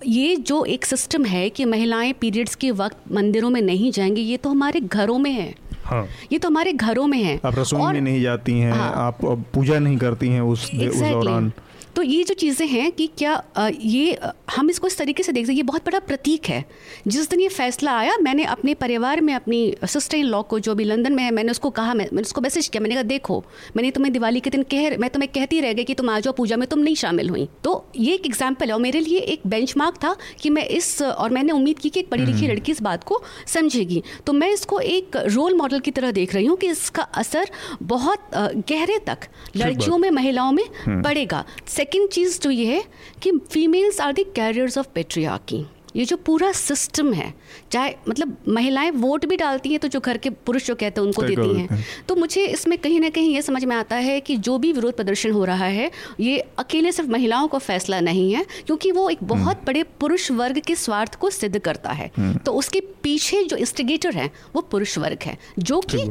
ये जो एक सिस्टम है कि महिलाएँ पीरियड्स के वक्त मंदिरों में नहीं जाएँगी ये तो हमारे घरों में है हाँ। ये तो हमारे घरों में है आप रसोई में नहीं जाती हैं हाँ, आप पूजा नहीं करती हैं उस, exactly. उस दौरान तो ये जो चीज़ें हैं कि क्या ये हम इसको इस तरीके से देख सकते ये बहुत बड़ा प्रतीक है। जिस दिन ये फैसला आया मैंने अपने परिवार में अपनी सिस्टर इन लॉ को जो भी लंदन में है मैंने उसको कहा मैं मैंने उसको मैसेज किया मैंने कहा देखो मैंने तुम्हें दिवाली के दिन कह मैं तुम्हें कहती रह गई कि तुम आ जाओ पूजा में तुम नहीं शामिल हुई। तो ये एक एग्ज़ाम्पल है और मेरे लिए एक बेंच था कि मैं इस और मैंने उम्मीद की कि एक पढ़ी लिखी हम्म। लड़की इस बात को समझेगी। तो मैं इसको एक रोल मॉडल की तरह देख रही हूँ कि इसका असर बहुत गहरे तक लड़कियों में महिलाओं में हम्म। पड़ेगा। सेकेंड चीज़ जो ये है कि females are the carriers of patriarchy ये जो पूरा सिस्टम है चाहे मतलब महिलाएँ वोट भी डालती हैं तो जो घर के पुरुष जो कहते हैं उनको देती हैं तो मुझे इसमें कहीं ना कहीं ये समझ में आता है कि जो भी विरोध प्रदर्शन हो रहा है ये अकेले सिर्फ़ महिलाओं का फैसला नहीं है क्योंकि वो एक बहुत हम्म। बड़े पुरुष वर्ग के स्वार्थ को सिद्ध करता है हम्म। तो उसके पीछे जो इंस्टिगेटर है वो पुरुष वर्ग है जो कि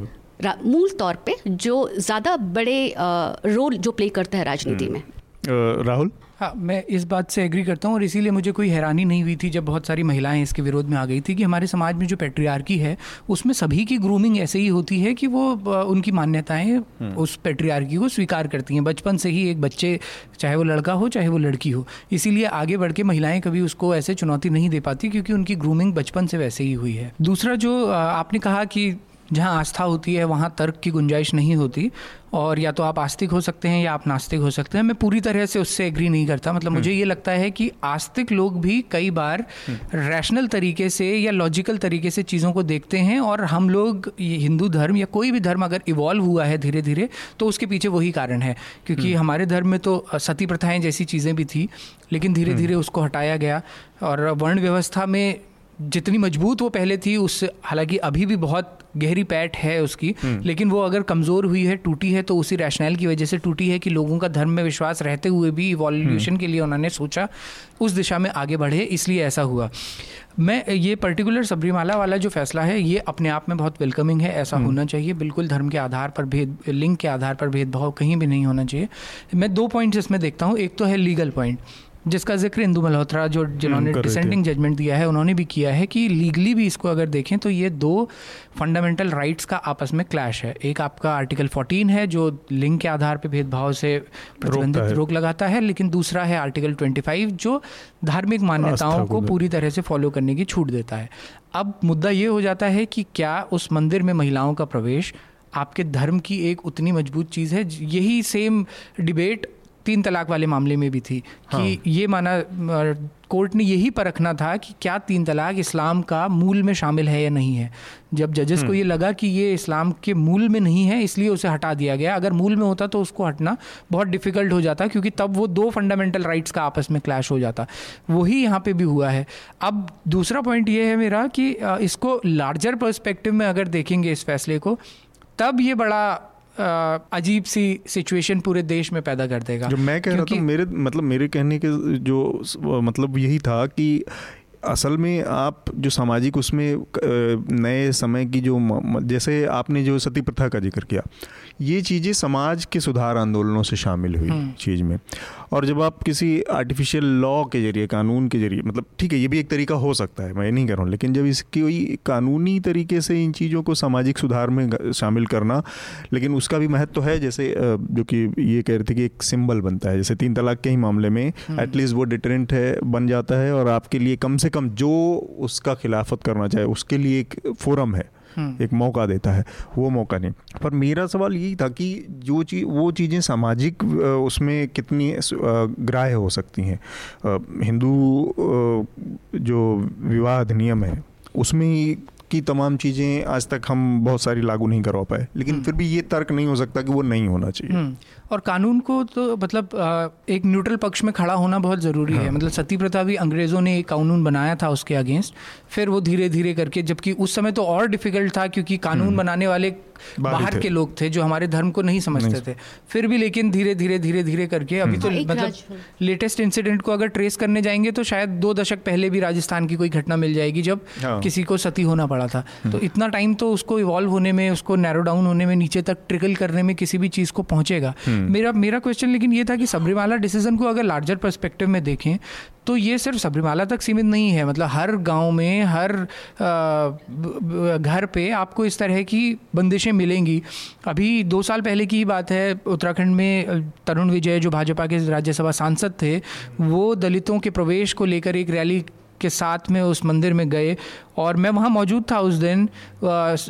मूल तौर पे जो ज़्यादा बड़े रोल जो प्ले करता है राजनीति हम्म। में राहुल? हाँ मैं इस बात से एग्री करता हूँ और इसीलिए मुझे कोई हैरानी नहीं हुई थी जब बहुत सारी महिलाएँ इसके विरोध में आ गई थी कि हमारे समाज में जो पेट्रियार्की है उसमें सभी की ग्रूमिंग ऐसे ही होती है कि वो उनकी मान्यताएँ हम्म। उस पेट्रियार्की को स्वीकार करती हैं। बचपन से ही एक बच्चे चाहे वो लड़का हो चाहे वो लड़की हो। इसीलिए आगे बढ़ के महिलाएँ कभी उसको ऐसे चुनौती नहीं दे पाती क्योंकि उनकी ग्रूमिंग बचपन से वैसे ही हुई है। दूसरा जो आपने कहा कि जहाँ आस्था होती है वहाँ तर्क की गुंजाइश नहीं होती और या तो आप आस्तिक हो सकते हैं या आप नास्तिक हो सकते हैं मैं पूरी तरह से उससे एग्री नहीं करता मतलब मुझे हम्म। ये लगता है कि आस्तिक लोग भी कई बार रैशनल हम्म। तरीके से या लॉजिकल तरीके से चीज़ों को देखते हैं और हम लोग ये हिंदू धर्म या कोई भी धर्म अगर इवॉल्व हुआ है धीरे धीरे तो उसके पीछे वही कारण है क्योंकि हम्म। हमारे धर्म में तो सती प्रथाएँ जैसी चीज़ें भी थी लेकिन धीरे धीरे उसको हटाया गया और वर्ण व्यवस्था में जितनी मज़बूत वो पहले थी उससे हालाँकि अभी भी बहुत गहरी पैठ है उसकी हम्म। लेकिन वो अगर कमज़ोर हुई है टूटी है तो उसी रैशनल की वजह से टूटी है कि लोगों का धर्म में विश्वास रहते हुए भी इवोल्यूशन के लिए उन्होंने सोचा उस दिशा में आगे बढ़े इसलिए ऐसा हुआ। मैं ये पर्टिकुलर सबरीमाला वाला जो फैसला है ये अपने आप में बहुत वेलकमिंग है ऐसा होना चाहिए। बिल्कुल धर्म के आधार पर भेद लिंग के आधार पर भेदभाव कहीं भी नहीं होना चाहिए। मैं दो पॉइंट्स इसमें देखता हूँ। एक तो है लीगल पॉइंट जिसका ज़िक्र इंदु मल्होत्रा जो जिन्होंने। डिसेंडिंग जजमेंट दिया है उन्होंने भी किया है कि लीगली भी इसको अगर देखें तो ये दो फंडामेंटल राइट्स का आपस में क्लैश है एक आपका आर्टिकल 14 है जो लिंग के आधार पर भेदभाव से प्रतिबंधित। रोक लगाता है लेकिन दूसरा है आर्टिकल 25 जो धार्मिक मान्यताओं को पूरी तरह से फॉलो करने की छूट देता है अब मुद्दा ये हो जाता है कि क्या उस मंदिर में महिलाओं का प्रवेश आपके धर्म की एक उतनी मज़बूत चीज़ है यही सेम डिबेट तीन तलाक वाले मामले में भी थी कि ये माना कोर्ट ने यही परखना था कि क्या तीन तलाक इस्लाम का मूल में शामिल है या नहीं है। जब जजेस को ये लगा कि ये इस्लाम के मूल में नहीं है इसलिए उसे हटा दिया गया। अगर मूल में होता तो उसको हटना बहुत डिफ़िकल्ट हो जाता क्योंकि तब वो दो फंडामेंटल राइट्स का आपस में क्लैश हो जाता। वही यहाँ पे भी हुआ है। अब दूसरा पॉइंट ये है मेरा कि इसको लार्जर पर्सपेक्टिव में अगर देखेंगे इस फैसले को तब ये बड़ा अजीब सी सिचुएशन पूरे देश में पैदा कर देगा। जो मैं कह रहा था मेरे मतलब मेरे कहने के जो मतलब यही था कि असल में आप जो सामाजिक उसमें नए समय की जो जैसे आपने जो सती प्रथा का ज़िक्र किया ये चीज़ें समाज के सुधार आंदोलनों से शामिल हुई हम्म। चीज़ में और जब आप किसी आर्टिफिशियल लॉ के ज़रिए कानून के ज़रिए मतलब ठीक है ये भी एक तरीका हो सकता है मैं ये नहीं कह रहा हूँ लेकिन जब इसकी कोई कानूनी तरीके से इन चीज़ों को सामाजिक सुधार में शामिल करना लेकिन उसका भी महत्व तो है जैसे जो कि ये कह रहे थे कि एक सिंबल बनता है जैसे तीन तलाक के ही मामले में एटलीस्ट वो डिटरेंट है बन जाता है और आपके लिए कम से कम जो उसका खिलाफत करना चाहे उसके लिए एक फोरम है हम्म। एक मौका देता है वो मौका नहीं। पर मेरा सवाल यही था कि जो चीज़ वो चीज़ें सामाजिक उसमें कितनी ग्राह्य हो सकती हैं? हिंदू जो विवाह अधिनियम है उसमें ही की तमाम चीज़ें आज तक हम बहुत सारी लागू नहीं करवा पाए। लेकिन फिर भी ये तर्क नहीं हो सकता कि वो नहीं होना चाहिए। हम्म, और कानून को तो मतलब एक न्यूट्रल पक्ष में खड़ा होना बहुत ज़रूरी हाँ। है। मतलब सती प्रथा भी अंग्रेज़ों ने एक कानून बनाया था उसके अगेंस्ट फिर वो धीरे धीरे करके जबकि उस समय तो और डिफ़िकल्ट था क्योंकि कानून बनाने वाले हम्म। बाहर के लोग थे जो हमारे धर्म को नहीं समझते नहीं। थे। फिर भी लेकिन धीरे धीरे धीरे धीरे करके अभी तो हाँ, मतलब लेटेस्ट इंसिडेंट को अगर ट्रेस करने जाएँगे तो शायद दो दशक पहले भी राजस्थान की कोई घटना मिल जाएगी जब हाँ। किसी को सती होना पड़ा था। तो इतना टाइम तो उसको इवॉल्व होने में उसको नैरो डाउन होने में नीचे तक ट्रिकल करने में किसी भी चीज़ को पहुंचेगा। मेरा मेरा क्वेश्चन लेकिन ये था कि सबरीमाला डिसीज़न को अगर लार्जर परस्पेक्टिव में देखें तो ये सिर्फ़ सबरीमाला तक सीमित नहीं है। मतलब हर गाँव में, हर घर पे आपको इस तरह की बंदिशें मिलेंगी। अभी दो साल पहले की ही बात है, उत्तराखंड में तरुण विजय, जो भाजपा के राज्यसभा सांसद थे, वो दलितों के प्रवेश को लेकर एक रैली के साथ में उस मंदिर में गए और मैं वहाँ मौजूद था उस दिन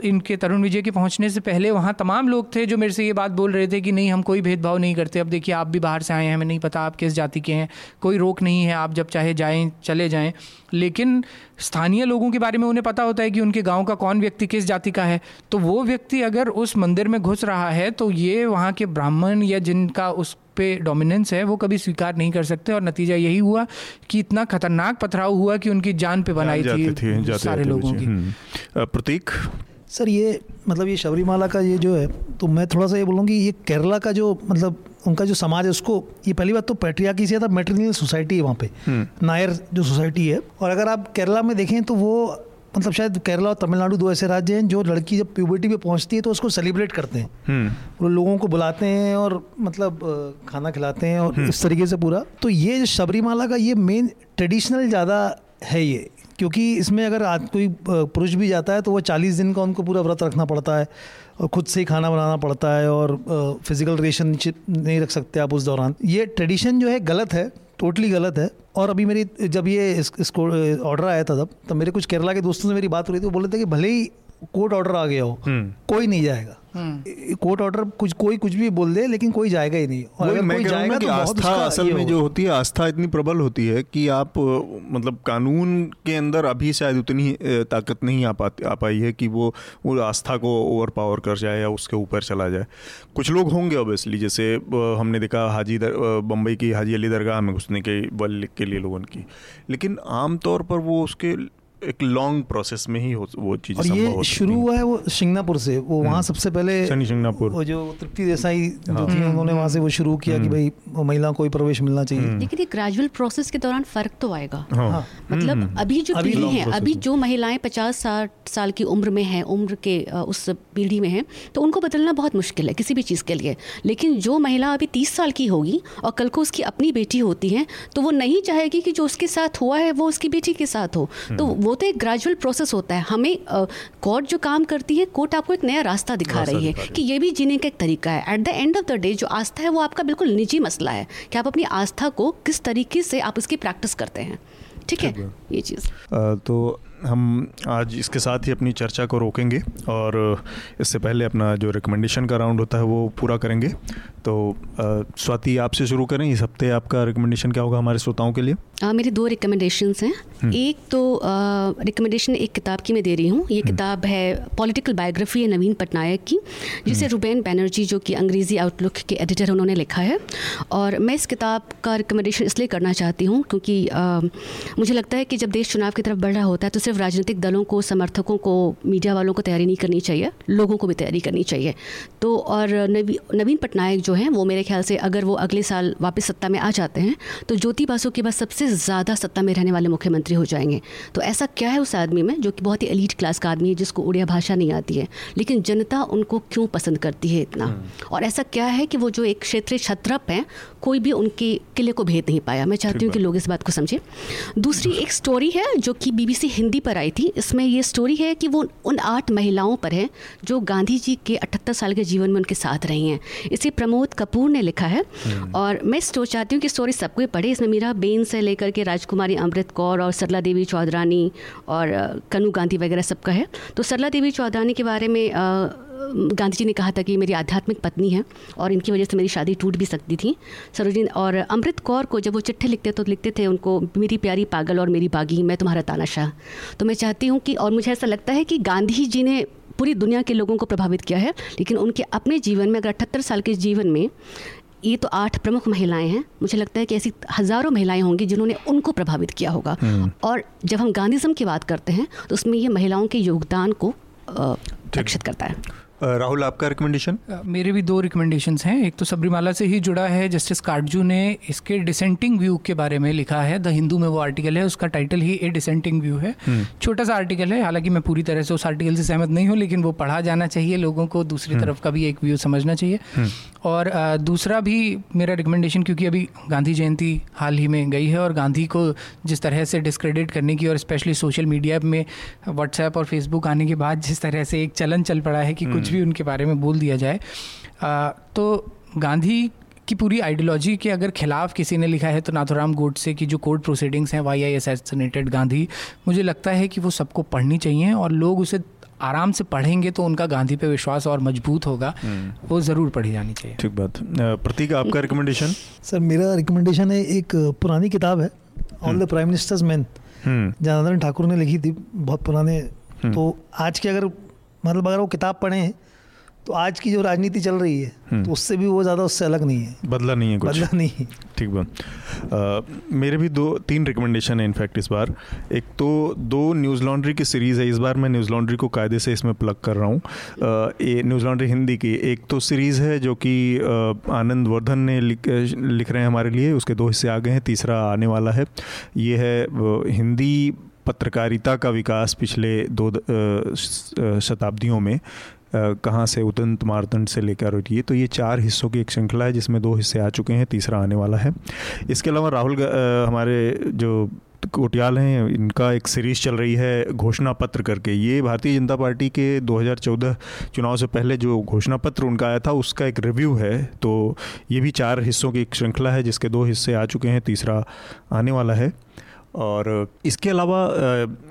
इनके तरुण विजय के पहुँचने से पहले वहाँ तमाम लोग थे जो मेरे से ये बात बोल रहे थे कि नहीं, हम कोई भेदभाव नहीं करते। अब देखिए, आप भी बाहर से आए हैं, हमें नहीं पता आप किस जाति के हैं, कोई रोक नहीं है, आप जब चाहे जाएँ, चले जाएँ। लेकिन स्थानीय लोगों के बारे में उन्हें पता होता है कि उनके गाँव का कौन व्यक्ति किस जाति का है। तो वो व्यक्ति अगर उस मंदिर में घुस रहा है तो ये वहाँ के ब्राह्मण या जिनका उस पे डोमिनेंस है वो कभी स्वीकार नहीं कर सकते और नतीजा यही हुआ कि इतना खतरनाक पथराव हुआ कि उनकी जान पे बनाई थे, थी जाते सारे जाते लोगों की। हम्म। प्रतीक? सर ये मतलब ये शबरीमाला का ये जो है तो मैं थोड़ा सा ये बोलूँ कि ये केरला का जो मतलब उनका जो समाज है उसको ये पहली बात तो पेट्रियाकी से था मेट्रिनियल सोसाइटी है वहाँ पे। नायर जो सोसाइटी है। और अगर आप केरला में देखें तो वो मतलब शायद केरला और तमिलनाडु दो ऐसे राज्य हैं जो लड़की जब प्यूबर्टी पे पहुँचती है तो उसको सेलिब्रेट करते हैं। हम्म। वो लोगों को बुलाते हैं और मतलब खाना खिलाते हैं और इस तरीके से पूरा। तो ये जो शबरीमाला का ये मेन ट्रेडिशनल ज़्यादा है ये क्योंकि इसमें अगर आज कोई पुरुष भी जाता है तो वो चालीस दिन का उनको पूरा व्रत रखना पड़ता है और खुद से ही खाना बनाना पड़ता है और फ़िज़िकल रिलेशनशिप नहीं रख सकते आप उस दौरान। ये ट्रेडिशन जो है गलत है टोटली गलत है। और अभी मेरी जब ये इसको ऑर्डर आया था तब तब मेरे कुछ केरला के दोस्तों से मेरी बात हो रही थी, वो बोले थे कि भले ही कोर्ट ऑर्डर आ गया हो हम्म। कोई नहीं जाएगा। कोर्ट ऑर्डर कुछ कोई कुछ भी बोल दे लेकिन कोई जाएगा ही नहीं। और अगर मैं कोई जाएगा कि तो आस्था असल में होगा। जो होती है आस्था इतनी प्रबल होती है कि आप मतलब कानून के अंदर अभी शायद उतनी ताकत नहीं आ पाती आ पाई है कि वो वो आस्था को ओवर पावर कर जाए या उसके ऊपर चला जाए। कुछ लोग होंगे ऑब्वियसली जैसे हमने देखा हाजी बम्बई की हाजी अली दरगाह में घुसने के बल के लिए लोगों की। लेकिन आमतौर पर वो उसके एक लॉन्ग प्रोसेस में ही हो वो चीज़ और ये शुरू हुआ है वो शिंगनापुर से। वो वहाँ हम्म। सबसे पहले शनि शिंगनापुर। वो जो तृप्ति देसाई जो हाँ। थी उन्होंने वहाँ से वो शुरू किया कि भाई महिला को ही प्रवेश मिलना चाहिए। लेकिन ये ग्रेजुअल प्रोसेस के दौरान फ़र्क तो आएगा। हाँ। मतलब अभी जो पीढ़ी है अभी जो महिलाएँ पचास साठ साल की उम्र में है उम्र के उस पीढ़ी में है तो उनको बदलना बहुत मुश्किल है किसी भी चीज़ के लिए। लेकिन जो महिला अभी तीस साल की होगी और कल को उसकी अपनी बेटी होती है तो वो नहीं चाहेगी कि जो उसके साथ हुआ है वो उसकी बेटी के साथ हो। तो हम्म। वो तो एक ग्रेजुअल प्रोसेस होता है। हमें कोर्ट जो काम करती है कोर्ट आपको एक नया रास्ता दिखा रही है कि ये भी जीने का एक तरीका है। At the end of the day जो आस्था है वो आपका बिल्कुल निजी मसला है कि आप अपनी आस्था को किस तरीके से आप इसकी प्रैक्टिस करते हैं। ठीक है? ये चीज़। तो हम आज इसके साथ ही अपनी चर्चा को रोकेंगे और इससे पहले अपना जो रिकमेंडेशन का राउंड होता है वो पूरा करेंगे तो स्वाति आपसे शुरू करें इस हफ़्ते आपका रिकमेंडेशन क्या होगा हमारे श्रोताओं के लिए आ, मेरे दो रिकमेंडेशंस हैं हम्म। एक तो रिकमेंडेशन एक किताब की मैं दे रही हूँ ये हम्म। किताब है पॉलिटिकल बायोग्राफी है नवीन पटनायक की जिसे हम्म। रुबैन बैनर्जी जो कि अंग्रेज़ी आउटलुक के एडिटर उन्होंने लिखा है और मैं इस किताब का रिकमेंडेशन इसलिए करना चाहती हूँ क्योंकि आ, मुझे लगता है कि जब देश चुनाव की तरफ़ बढ़ रहा होता है तो सिर्फ़ राजनीतिक दलों को समर्थकों को मीडिया वालों को तैयारी नहीं करनी चाहिए लोगों को भी तैयारी करनी चाहिए। तो और नवी नवीन पटनायक जो हैं वो मेरे ख्याल से अगर वो अगले साल वापस सत्ता में आ जाते हैं तो ज्योति बासु के बाद सबसे ज़्यादा सत्ता में रहने वाले मुख्यमंत्री हो जाएँगे। तो ऐसा क्या है उस आदमी में जो कि बहुत ही एलीट क्लास का आदमी है जिसको उड़िया भाषा नहीं आती है लेकिन जनता उनको क्यों पसंद करती है इतना? हम्म। और ऐसा क्या है कि वो जो एक क्षेत्रीय छत्रप हैं कोई भी उनके किले को भेद नहीं पाया। मैं चाहती हूँ कि लोग इस बात को समझें। दूसरी एक स्टोरी है जो कि बीबीसी हिंदी पर आई थी। इसमें ये स्टोरी है कि वो उन आठ महिलाओं पर है जो गांधी जी के अठहत्तर साल के जीवन में उनके साथ रही हैं। इसे प्रमोद कपूर ने लिखा है। हम्म। और मैं चाहती हूँ कि स्टोरी सबको पढ़े। इसमें मीरा बेन से लेकर के राजकुमारी अमृत कौर और सरला देवी चौधरानी और कनू गांधी वगैरह सबका है। तो सरला देवी चौधरानी के बारे में गांधी जी ने कहा था कि मेरी आध्यात्मिक पत्नी है और इनकी वजह से मेरी शादी टूट भी सकती थी। सरोजिन और अमृत कौर को जब वो चिट्ठे लिखते तो लिखते थे उनको मेरी प्यारी पागल और मेरी बागी मैं तुम्हारा तानाशाह। तो मैं चाहती हूँ कि और मुझे ऐसा लगता है कि गांधी जी ने पूरी दुनिया के लोगों को प्रभावित किया है लेकिन उनके अपने जीवन में अगर अठहत्तर साल के जीवन में ये तो आठ प्रमुख महिलाएँ हैं मुझे लगता है कि ऐसी हज़ारों महिलाएँ होंगी जिन्होंने उनको प्रभावित किया होगा। हम्म। और जब हम गांधीज़म की बात करते हैं तो उसमें ये महिलाओं के योगदान को लक्षित करता है। राहुल आपका रिकमेंडेशन मेरे भी दो रिकमेंडेशन हैं एक तो सबरीमाला से ही जुड़ा है जस्टिस काटजू ने इसके डिसेंटिंग व्यू के बारे में लिखा है द हिंदू में वो आर्टिकल है उसका टाइटल ही ए डिसेंटिंग व्यू है हम्म। छोटा सा आर्टिकल है हालाँकि मैं पूरी तरह से उस आर्टिकल से सहमत नहीं हूँ लेकिन वो पढ़ा जाना चाहिए लोगों को दूसरी हम्म। तरफ़ का भी एक व्यू समझना चाहिए हम्म। और दूसरा भी मेरा रिकमेंडेशन क्योंकि अभी गांधी जयंती हाल ही में गई है और गांधी को जिस तरह से डिस्क्रेडिट करने की और स्पेशली सोशल मीडिया में व्हाट्सएप और फेसबुक आने के बाद जिस तरह से एक चलन चल पड़ा है कि कुछ भी उनके बारे में बोल दिया जाए। तो गांधी की पूरी आइडियोलॉजी के अगर खिलाफ किसी ने लिखा है तो नाथुराम गोडसे की जो कोर्ट प्रोसीडिंग्स हैं वाई आई एसेसिनेटेड गांधी मुझे लगता है कि वो सबको पढ़नी चाहिए और लोग उसे आराम से पढ़ेंगे तो उनका गांधी पे विश्वास और मज़बूत होगा। हम्म। वो ज़रूर पढ़ी जानी चाहिए। ठीक बात। प्रतीक आपका रिकमेंडेशन सर मेरा रिकमेंडेशन है एक पुरानी किताब है all the prime minister's men Janardan Thakur ने लिखी थी बहुत पुराने। हम्म। तो आज के अगर मतलब अगर वो किताब पढ़ें तो आज की जो राजनीति चल रही है हम्म। तो उससे भी वो ज़्यादा उससे अलग नहीं है। बदला नहीं है कुछ। बदला नहीं है। ठीक बात। मेरे भी दो तीन रिकमेंडेशन है इनफैक्ट इस बार। एक तो दो न्यूज़ लॉन्ड्री की सीरीज़ है इस बार मैं न्यूज़ लॉन्ड्री को कायदे से इसमें प्लग कर रहा हूँ। न्यूज़ लॉन्ड्री हिंदी की। एक तो सीरीज़ है जो कि आनंद वर्धन ने लिख लिख रहे हैं हमारे लिए उसके दो हिस्से आ गए हैं तीसरा आने वाला है। ये है हिंदी पत्रकारिता का विकास पिछले दो शताब्दियों में कहाँ से उदंत मारदंड से लेकर ये तो ये चार हिस्सों की एक श्रृंखला है जिसमें दो हिस्से आ चुके हैं, तीसरा आने वाला है। इसके अलावा राहुल हमारे जो कोटियाल हैं, इनका एक सीरीज़ चल रही है घोषणा पत्र करके। ये भारतीय जनता पार्टी के 2014 चुनाव से पहले जो घोषणा पत्र उनका आया था, उसका एक रिव्यू है। तो ये भी चार हिस्सों की एक श्रृंखला है जिसके दो हिस्से आ चुके हैं, तीसरा आने वाला है। और इसके अलावा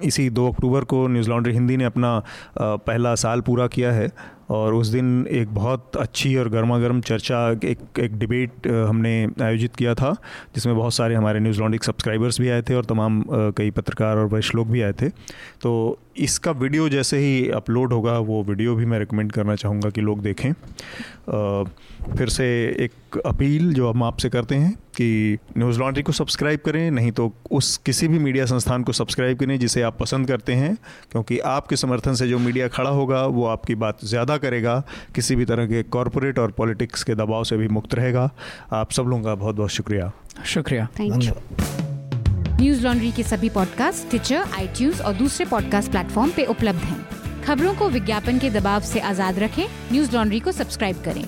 इसी दो अक्टूबर को न्यूज़ लॉन्ड्री हिंदी ने अपना पहला साल पूरा किया है और उस दिन एक बहुत अच्छी और गर्मा गर्म चर्चा, एक एक डिबेट हमने आयोजित किया था, जिसमें बहुत सारे हमारे न्यूज़ लॉन्डिक सब्सक्राइबर्स भी आए थे और तमाम कई पत्रकार और वरिष्ठ लोग भी आए थे। तो इसका वीडियो जैसे ही अपलोड होगा, वो वीडियो भी मैं रिकमेंड करना चाहूँगा कि लोग देखें। फिर से एक अपील जो हम आपसे करते हैं कि न्यूज़ लॉन्ड्री को सब्सक्राइब करें नहीं तो उस किसी भी मीडिया संस्थान को सब्सक्राइब करें जिसे आप पसंद करते हैं क्योंकि आपके समर्थन से जो मीडिया खड़ा होगा वो आपकी बात ज़्यादा करेगा किसी भी तरह के कॉरपोरेट और पॉलिटिक्स के दबाव से भी मुक्त रहेगा। आप सब लोगों का बहुत बहुत शुक्रिया। शुक्रिया धन्यवाद। न्यूज़ लॉन्ड्री के सभी पॉडकास्ट ट्विटर आई और दूसरे पॉडकास्ट प्लेटफॉर्म पे उपलब्ध हैं। खबरों को विज्ञापन के दबाव से आज़ाद रखें। न्यूज़ लॉन्ड्री को सब्सक्राइब करें।